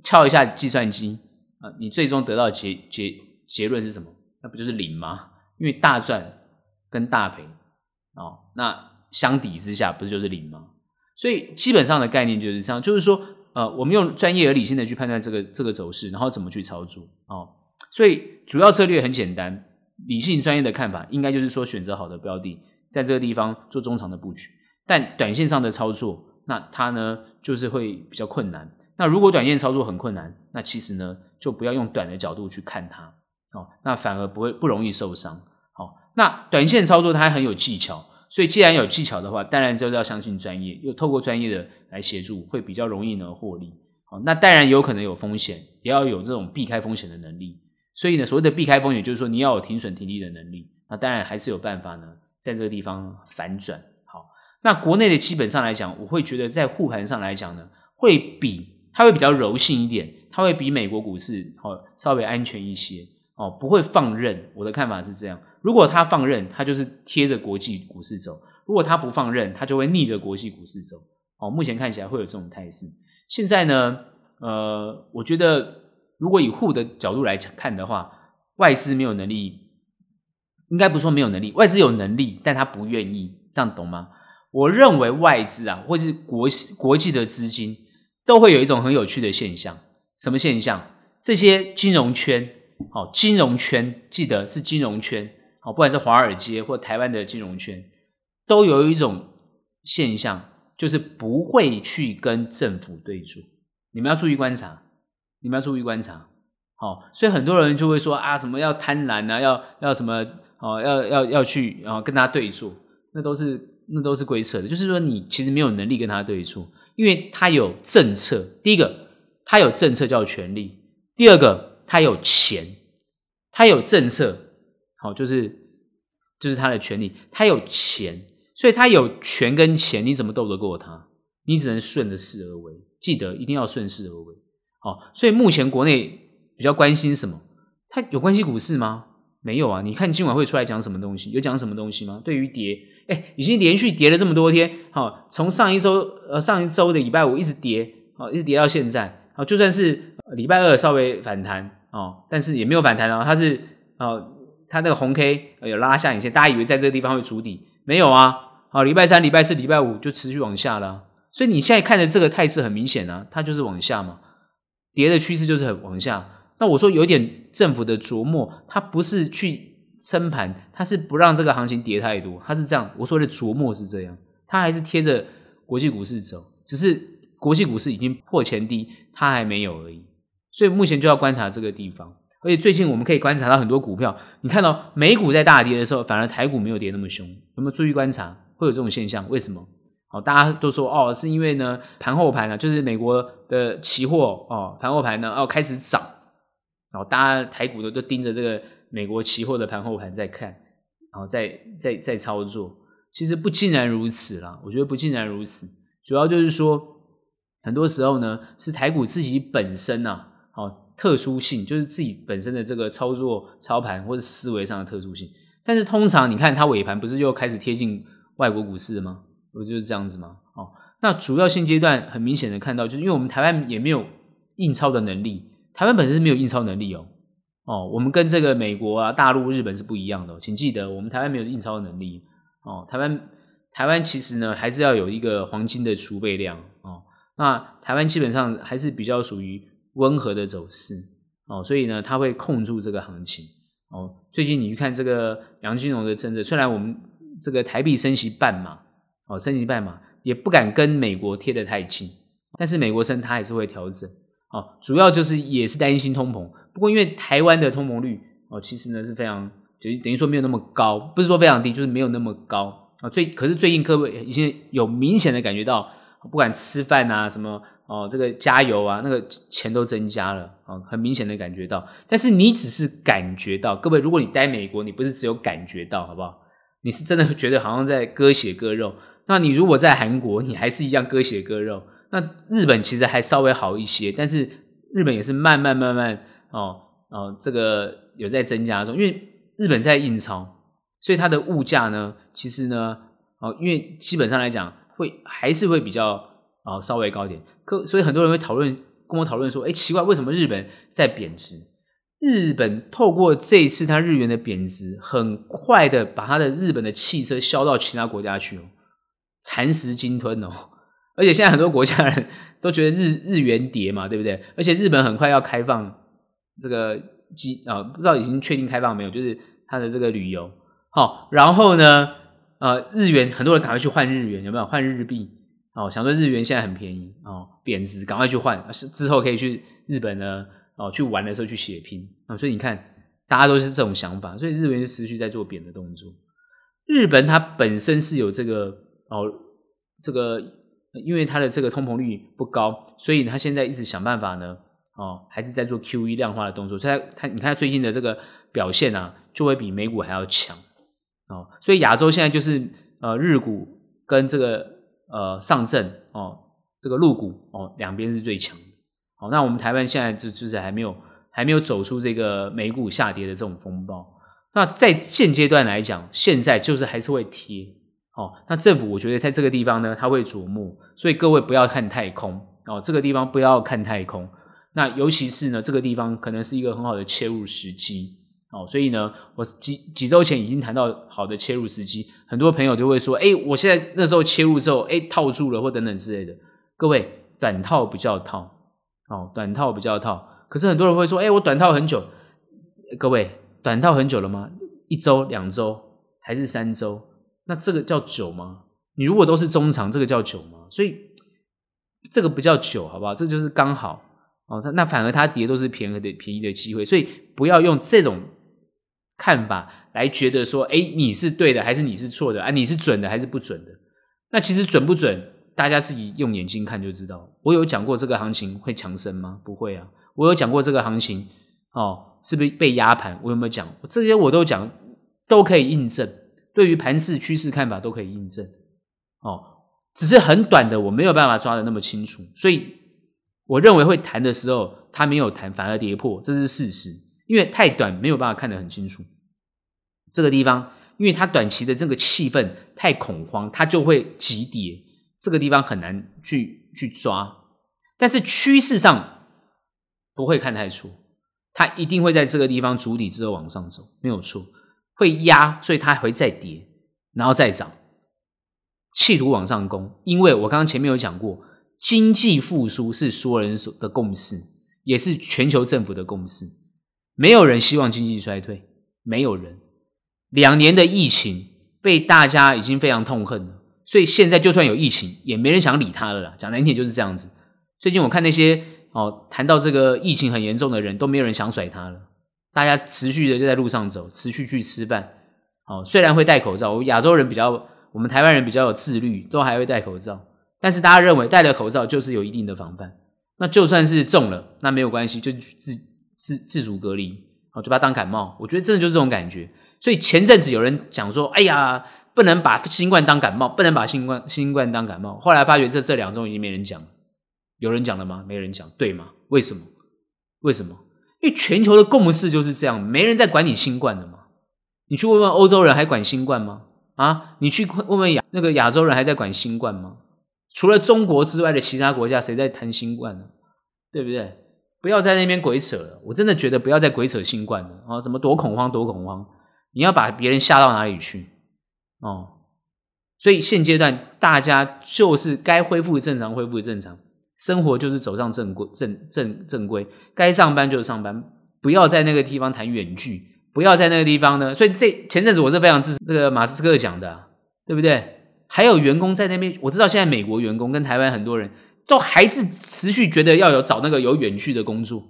敲一下计算机啊？你最终得到结结结论是什么？那不就是零吗？因为大赚跟大赔哦，那相抵之下不是就是零吗？所以基本上的概念就是这样，就是说呃，我们用专业而理性的去判断这个这个走势，然后怎么去操作哦。所以主要策略很简单，理性专业的看法应该就是说选择好的标的，在这个地方做中长的布局。但短线上的操作，那它呢就是会比较困难。那如果短线操作很困难，那其实呢就不要用短的角度去看它，哦，那反而不会不容易受伤。好，那短线操作它很有技巧，所以既然有技巧的话，当然就是要相信专业，又透过专业的来协助，会比较容易呢获利。好，那当然有可能有风险，也要有这种避开风险的能力。所以呢，所谓的避开风险，就是说你要有停损停利的能力。那当然还是有办法呢，在这个地方反转。好那国内的基本上来讲，我会觉得在护盘上来讲呢，会比它会比较柔性一点，它会比美国股市哦稍微安全一些哦，不会放任。我的看法是这样，如果它放任，它就是贴着国际股市走；如果它不放任，它就会逆着国际股市走。哦，目前看起来会有这种态势。现在呢，呃，我觉得如果以户的角度来看的话，外资没有能力，应该不说没有能力，外资有能力，但他不愿意，这样懂吗？我认为外资啊，或是国国际的资金，都会有一种很有趣的现象。什么现象？这些金融圈，好，金融圈，记得是金融圈，好，不管是华尔街或台湾的金融圈，都有一种现象，就是不会去跟政府对住。你们要注意观察，你们要注意观察。好，所以很多人就会说啊，什么要贪婪啊，要要什么哦，要要要去啊，跟他对坐，那都是。那都是鬼扯的，就是说你其实没有能力跟他对坐，因为他有政策。第一个，他有政策叫权力；第二个，他有钱，他有政策，好，就是就是他的权力，他有钱，所以他有权跟钱，你怎么斗得过他？你只能顺着势而为，记得一定要顺势而为。好，所以目前国内比较关心什么？它有关系股市吗？没有啊，你看今晚会出来讲什么东西？有讲什么东西吗？对于跌，哎，已经连续跌了这么多天，好，从上一周呃上一周的礼拜五一直跌，好，一直跌到现在，好，就算是礼拜二稍微反弹哦，但是也没有反弹哦，它是哦，它那个红 K 有拉下影线，大家以为在这个地方会筑底，没有啊，好，礼拜三、礼拜四、礼拜五就持续往下了，所以你现在看的这个态势很明显啊，它就是往下嘛，跌的趋势就是很往下。那我说有点政府的琢磨，它不是去撑盘，它是不让这个行情跌太多，它是这样。我说的琢磨是这样，它还是贴着国际股市走，只是国际股市已经破前低，它还没有而已。所以目前就要观察这个地方。而且最近我们可以观察到很多股票，你看到美股在大跌的时候，反而台股没有跌那么凶。有没有注意观察？会有这种现象？为什么？好，大家都说哦，是因为呢盘后盘呢、啊，就是美国的期货哦，盘后盘呢哦开始涨。然后大家台股都都盯着这个美国期货的盘后盘在看，然后在在在操作。其实不尽然如此啦，我觉得不尽然如此。主要就是说，很多时候呢是台股自己本身啊，好特殊性，就是自己本身的这个操作操盘或者思维上的特殊性。但是通常你看它尾盘不是又开始贴近外国股市了吗？不就是这样子吗？哦，那主要现阶段很明显的看到，就是因为我们台湾也没有印钞的能力。台湾本身是没有印钞能力哦，哦，我们跟这个美国啊、大陆、日本是不一样的哦，请记得，我们台湾没有印钞能力哦。台湾台湾其实呢，还是要有一个黄金的储备量哦。那台湾基本上还是比较属于温和的走势哦，所以呢，它会控住这个行情哦。最近你去看这个杨金龙的政策，虽然我们这个台币升息半嘛哦，升级半码也不敢跟美国贴得太近，但是美国升它还是会调整。哦，主要就是也是担心通膨，不过因为台湾的通膨率哦，其实呢是非常，就等于说没有那么高，不是说非常低，就是没有那么高啊。最可是最近各位已经有明显的感觉到，不管吃饭啊什么哦，这个加油啊，那个钱都增加了啊，很明显的感觉到。但是你只是感觉到，各位，如果你待美国，你不是只有感觉到，好不好？你是真的觉得好像在割血割肉。那你如果在韩国，你还是一样割血割肉。那日本其实还稍微好一些，但是日本也是慢慢慢慢哦哦，这个有在增加中，因为日本在印钞，所以它的物价呢，其实呢哦，因为基本上来讲会还是会比较哦稍微高点，可所以很多人会讨论跟我讨论说，哎，奇怪，为什么日本在贬值？日本透过这一次它日元的贬值，很快的把它的日本的汽车销到其他国家去哦，蚕食鲸吞哦。而且现在很多国家人都觉得日日元跌嘛，对不对？而且日本很快要开放这个机啊，不知道已经确定开放没有？就是它的这个旅游，好，然后呢，呃，日元很多人赶快去换日元，有没有换日币？哦，想说日元现在很便宜哦，贬值，赶快去换，是之后可以去日本呢，哦，去玩的时候去血拼啊，所以你看，大家都是这种想法，所以日元就持续在做贬的动作。日本它本身是有这个哦，这个因为它的这个通膨率不高，所以它现在一直想办法呢，哦，还是在做 QE 量化的动作，所以它它你看它最近的这个表现啊，就会比美股还要强哦，所以亚洲现在就是呃日股跟这个。呃，上证哦，这个陆股哦，两边是最强的。好，那我们台湾现在就就是还没有还没有走出这个美股下跌的这种风暴。那在现阶段来讲，现在就是还是会贴。哦，那政府我觉得在这个地方呢，他会琢磨，所以各位不要看太空哦，这个地方不要看太空。那尤其是呢，这个地方可能是一个很好的切入时机。哦，所以呢，我几几周前已经谈到好的切入时机，很多朋友都会说，诶，我现在那时候切入之后，诶，套住了或等等之类的。各位，短套不叫套，哦，短套不叫套。可是很多人会说，诶，我短套很久。各位，短套很久了吗？一周、两周还是三周？那这个叫久吗？你如果都是中长，这个叫久吗？所以这个不叫久，好不好？这就是刚好。哦，那那反而它跌都是便宜的便宜的机会，所以不要用这种。看法来觉得说，诶，你是对的还是你是错的啊？你是准的还是不准的？那其实准不准，大家自己用眼睛看就知道。我有讲过这个行情会强升吗？不会啊。我有讲过这个行情哦，是不是被压盘？我有没有讲？这些我都讲，都可以印证。对于盘势趋势看法都可以印证。哦，只是很短的，我没有办法抓得那么清楚。所以我认为会弹的时候，它没有弹，反而跌破，这是事实。因为太短，没有办法看得很清楚。这个地方，因为它短期的这个气氛太恐慌，它就会急跌。这个地方很难去去抓，但是趋势上不会看太出，它一定会在这个地方筑底之后往上走，没有错。会压，所以它还会再跌，然后再涨，企图往上攻。因为我刚刚前面有讲过，经济复苏是所有人所的共识，也是全球政府的共识。没有人希望经济衰退，没有人。两年的疫情被大家已经非常痛恨了，所以现在就算有疫情，也没人想理他了啦。讲难听就是这样子。最近我看那些哦谈到这个疫情很严重的人，都没有人想甩他了。大家持续的就在路上走，持续去吃饭。哦，虽然会戴口罩，我亚洲人比较，我们台湾人比较有自律，都还会戴口罩。但是大家认为戴了口罩就是有一定的防范。那就算是中了，那没有关系，就自。自自主隔离，好，就把它当感冒。我觉得真的就是这种感觉。所以前阵子有人讲说：“哎呀，不能把新冠当感冒，不能把新冠新冠当感冒。”后来发觉这这两种已经没人讲，有人讲了吗？没人讲，对吗？为什么？为什么？因为全球的共识就是这样，没人在管你新冠的嘛。你去问问欧洲人，还管新冠吗？啊，你去问问亚那个亚洲人，还在管新冠吗？除了中国之外的其他国家，谁在谈新冠呢？对不对？不要在那边鬼扯了，我真的觉得不要再鬼扯新冠了啊！什么多恐慌多恐慌，你要把别人吓到哪里去哦？所以现阶段大家就是该恢复正常，恢复正常，生活就是走上正规正正正规，该上班就上班，不要在那个地方谈远距，不要在那个地方呢。所以这前阵子我是非常支持这个马斯克讲的，对不对？还有员工在那边，我知道现在美国员工跟台湾很多人。都还是持续觉得要有找那个有远距的工作，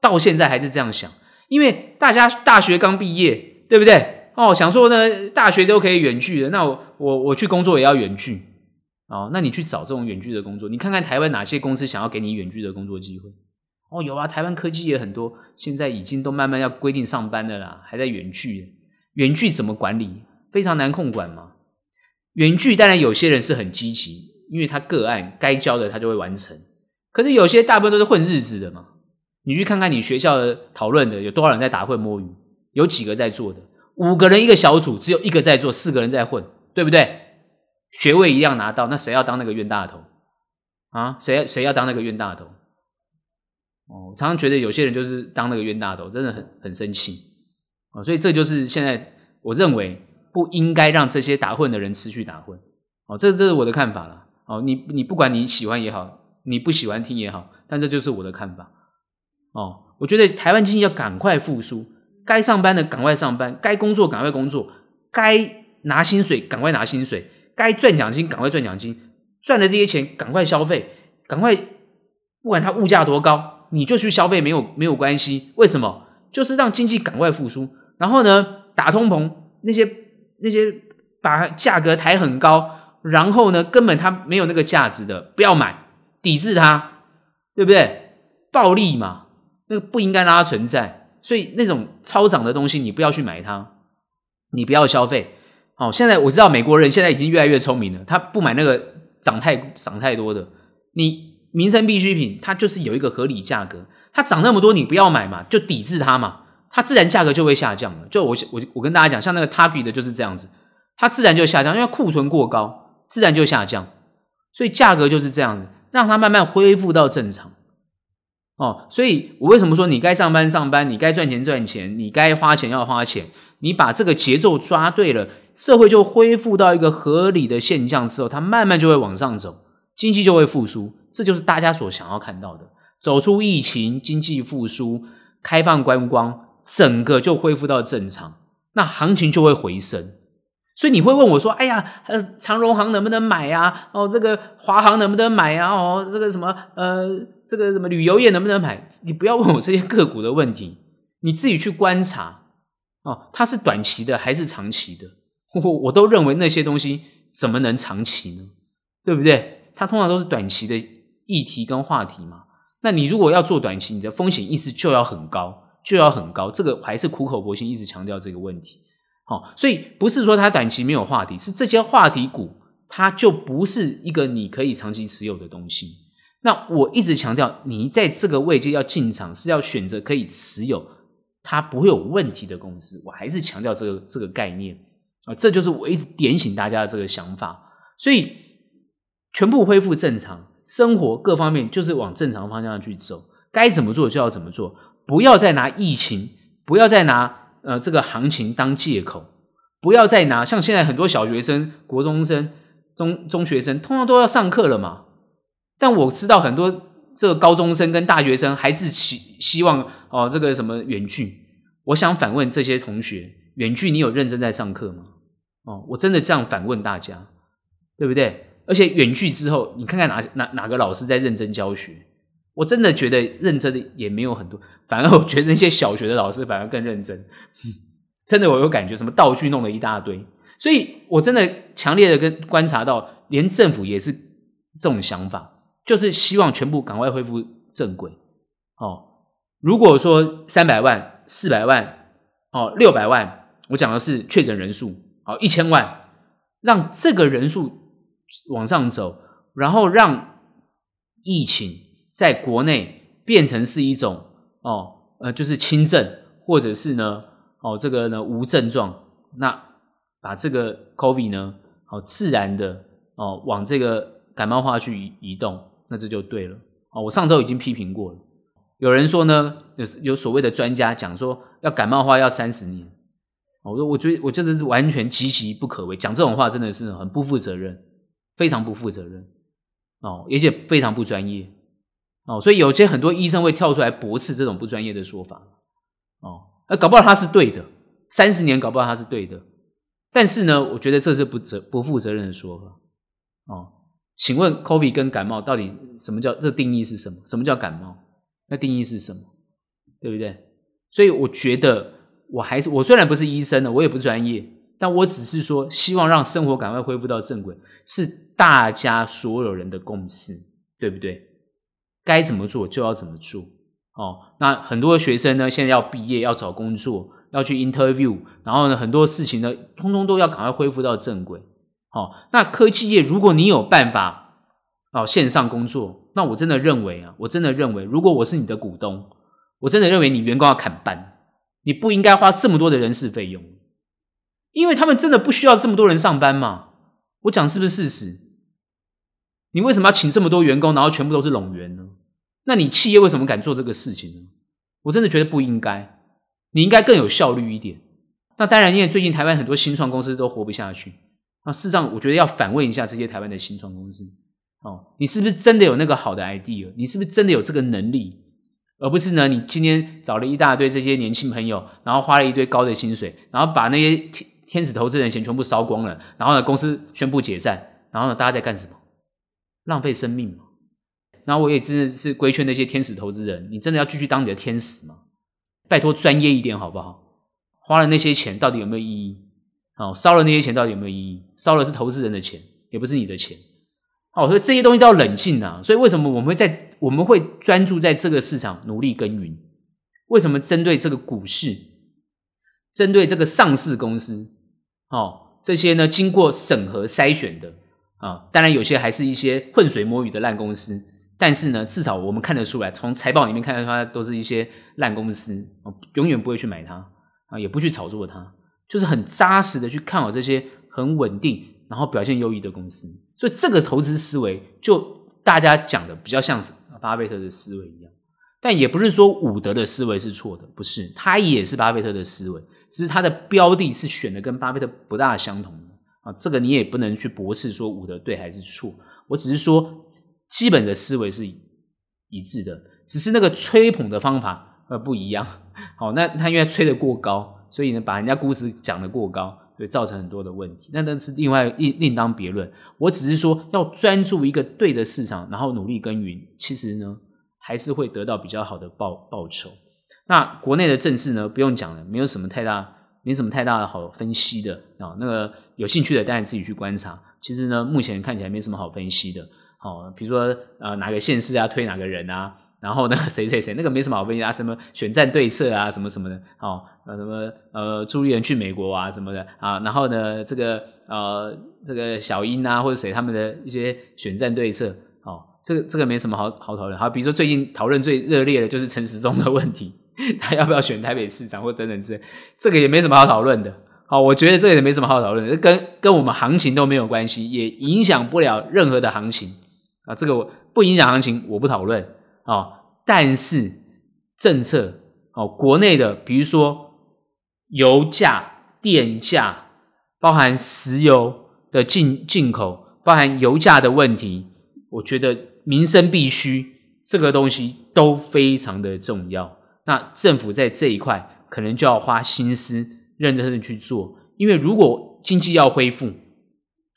到现在还是这样想，因为大家大学刚毕业，对不对？哦，想说呢，大学都可以远距的，那我我我去工作也要远距，哦，那你去找这种远距的工作，你看看台湾哪些公司想要给你远距的工作机会？哦，有啊，台湾科技也很多，现在已经都慢慢要规定上班的啦，还在远距，远距怎么管理？非常难控管嘛。远距当然有些人是很积极。因为他个案该交的他就会完成，可是有些大部分都是混日子的嘛。你去看看你学校的讨论的有多少人在打混摸鱼，有几个在做的？五个人一个小组，只有一个在做，四个人在混，对不对？学位一样拿到，那谁要当那个冤大头啊？谁谁要当那个冤大头？哦，我常常觉得有些人就是当那个冤大头，真的很很生气哦。所以这就是现在我认为不应该让这些打混的人持续打混哦。这这是我的看法了。哦，你你不管你喜欢也好，你不喜欢听也好，但这就是我的看法。哦，我觉得台湾经济要赶快复苏，该上班的赶快上班，该工作赶快工作，该拿薪水赶快拿薪水，该赚奖金赶快赚奖金，赚的这些钱赶快消费，赶快不管它物价多高，你就去消费没有没有关系。为什么？就是让经济赶快复苏，然后呢，打通膨，那些那些把价格抬很高，然后呢，根本它没有那个价值的，不要买，抵制它，对不对？暴利嘛，那个不应该让它存在，所以那种超涨的东西，你不要去买它，你不要消费。好，现在我知道美国人现在已经越来越聪明了，他不买那个涨太涨太多的，你民生必需品，它就是有一个合理价格，它涨那么多，你不要买嘛，就抵制它嘛，它自然价格就会下降了。就我我我跟大家讲，像那个 Target 的就是这样子，它自然就下降，因为库存过高，自然就下降，所以价格就是这样子，让它慢慢恢复到正常。哦，所以我为什么说你该上班上班，你该赚钱赚钱，你该花钱要花钱，你把这个节奏抓对了，社会就恢复到一个合理的现象之后，它慢慢就会往上走，经济就会复苏，这就是大家所想要看到的，走出疫情，经济复苏，开放观光，整个就恢复到正常，那行情就会回升。所以你会问我说：“哎呀，呃，长荣行能不能买啊？哦，这个华航能不能买啊？哦，这个什么，呃，这个什么旅游业能不能买？你不要问我这些个股的问题，你自己去观察哦，它是短期的还是长期的？我我都认为那些东西怎么能长期呢？对不对？它通常都是短期的议题跟话题嘛。那你如果要做短期，你的风险意识就要很高，就要很高。这个还是苦口婆心一直强调这个问题。”好，所以不是说它短期没有话题，是这些话题股它就不是一个你可以长期持有的东西。那我一直强调，你在这个位阶要进场，是要选择可以持有它不会有问题的公司。我还是强调这个这个概念啊，这就是我一直点醒大家的这个想法。所以全部恢复正常，生活各方面就是往正常方向去走，该怎么做就要怎么做，不要再拿疫情，不要再拿。呃，这个行情当借口，不要再拿像现在很多小学生、国中生、中中学生，通常都要上课了嘛。但我知道很多这个高中生跟大学生还是希希望哦，这个什么远距。我想反问这些同学，远距你有认真在上课吗？哦，我真的这样反问大家，对不对？而且远距之后，你看看哪哪哪个老师在认真教学？我真的觉得认真的也没有很多，反而我觉得那些小学的老师反而更认真。真的，我有感觉，什么道具弄了一大堆，所以我真的强烈的跟观察到，连政府也是这种想法，就是希望全部赶快恢复正轨。哦，如果说三百万、四百万、哦六百万，我讲的是确诊人数，好一千万，让这个人数往上走，然后让疫情。在国内变成是一种哦，呃，就是轻症，或者是呢，哦，这个呢无症状，那把这个 COVID 呢，好自然的哦往这个感冒化去移移动，那这就对了。哦，我上周已经批评过了，有人说呢，有有所谓的专家讲说要感冒化要三十年，我说我觉得我这是完全岌岌不可危，讲这种话真的是很不负责任，非常不负责任哦，而且非常不专业。哦，所以有些很多医生会跳出来驳斥这种不专业的说法，哦，那搞不好他是对的，三十年搞不好他是对的，但是呢，我觉得这是不责不负责任的说法，哦，请问 COVID 跟感冒到底什么叫这定义是什么？什么叫感冒？那定义是什么？对不对？所以我觉得我还是我虽然不是医生呢，我也不专业，但我只是说希望让生活赶快恢复到正轨，是大家所有人的共识，对不对？该怎么做就要怎么做哦。那很多学生呢，现在要毕业，要找工作，要去 interview，然后呢，很多事情呢，通通都要赶快恢复到正轨。哦，那科技业，如果你有办法哦线上工作，那我真的认为啊，我真的认为，如果我是你的股东，我真的认为你员工要砍半，你不应该花这么多的人事费用，因为他们真的不需要这么多人上班嘛。我讲是不是事实？你为什么要请这么多员工，然后全部都是冗员呢？那你企业为什么敢做这个事情呢？我真的觉得不应该，你应该更有效率一点。那当然，因为最近台湾很多新创公司都活不下去。那事实上，我觉得要反问一下这些台湾的新创公司：哦，你是不是真的有那个好的 idea？你是不是真的有这个能力？而不是呢，你今天找了一大堆这些年轻朋友，然后花了一堆高的薪水，然后把那些天天使投资人钱全部烧光了，然后呢，公司宣布解散，然后呢，大家在干什么？浪费生命嘛。然后我也真的是规劝那些天使投资人，你真的要继续当你的天使吗？拜托专业一点好不好？花了那些钱到底有没有意义？哦，烧了那些钱到底有没有意义？烧的是投资人的钱，也不是你的钱。哦，所以这些东西都要冷静啊。所以为什么我们会在我们会专注在这个市场努力耕耘？为什么针对这个股市，针对这个上市公司，哦，这些呢经过审核筛选的啊，当然有些还是一些浑水摸鱼的烂公司，但是呢，至少我们看得出来，从财报里面看得出来，都是一些烂公司，哦，永远不会去买它啊，也不去炒作它。就是很扎实的去看好这些很稳定，然后表现优异的公司，所以这个投资思维就大家讲的比较像巴菲特的思维一样，但也不是说伍德的思维是错的，不是，他也是巴菲特的思维，只是他的标的是选的跟巴菲特不大相同的啊，这个你也不能去驳斥说五的对还是错，我只是说基本的思维是一致的，只是那个吹捧的方法呃不一样，好，那他因为吹得过高。所以呢，把人家估值讲得过高，会造成很多的问题。那那是另外另另当别论。我只是说，要专注一个对的市场，然后努力耕耘，其实呢，还是会得到比较好的报报酬。那国内的政治呢，不用讲了，没有什么太大，没什么太大的好分析的啊。那个有兴趣的，当然自己去观察。其实呢，目前看起来没什么好分析的。好，比如说呃，哪个县市啊，推哪个人啊。然后呢，谁谁谁那个没什么好分析啊，什么选战对策啊，什么什么的，哦，呃，什么呃，朱立伦去美国啊，什么的啊，然后呢，这个呃，这个小英啊，或者谁他们的一些选战对策，哦，这个这个没什么好好讨论。好，比如说最近讨论最热烈的就是陈时中的问题，他要不要选台北市长或等等之类，这个也没什么好讨论的。好，我觉得这个也没什么好讨论的，跟跟我们行情都没有关系，也影响不了任何的行情啊，这个我不影响行情，我不讨论。啊，但是政策哦，国内的比如说油价、电价，包含石油的进进口，包含油价的问题，我觉得民生必须这个东西都非常的重要。那政府在这一块可能就要花心思，认真的去做，因为如果经济要恢复，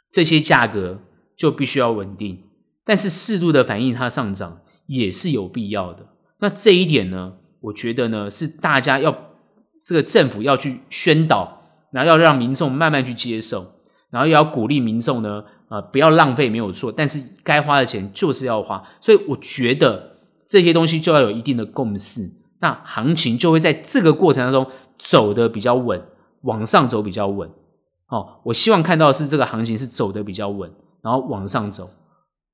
这些价格就必须要稳定，但是适度的反映它上涨。也是有必要的。那这一点呢，我觉得呢，是大家要这个政府要去宣导，然后要让民众慢慢去接受，然后也要鼓励民众呢，呃，不要浪费没有错，但是该花的钱就是要花。所以我觉得这些东西就要有一定的共识，那行情就会在这个过程当中走的比较稳，往上走比较稳。哦，我希望看到的是这个行情是走的比较稳，然后往上走。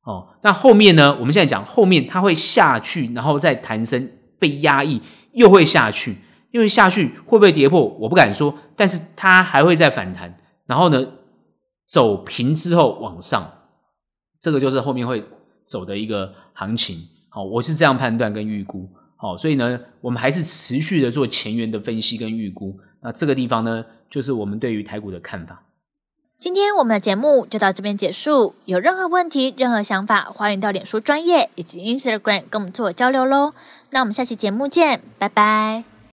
哦，那后面呢？我们现在讲后面，它会下去，然后再弹升，被压抑，又会下去，因为下去会不会跌破？我不敢说，但是它还会再反弹，然后呢，走平之后往上，这个就是后面会走的一个行情。好，我是这样判断跟预估。好，所以呢，我们还是持续的做前缘的分析跟预估。那这个地方呢，就是我们对于台股的看法。今天我们的节目就到这边结束。有任何问题、任何想法，欢迎到脸书专业以及 Instagram 跟我们做交流喽。那我们下期节目见，拜拜。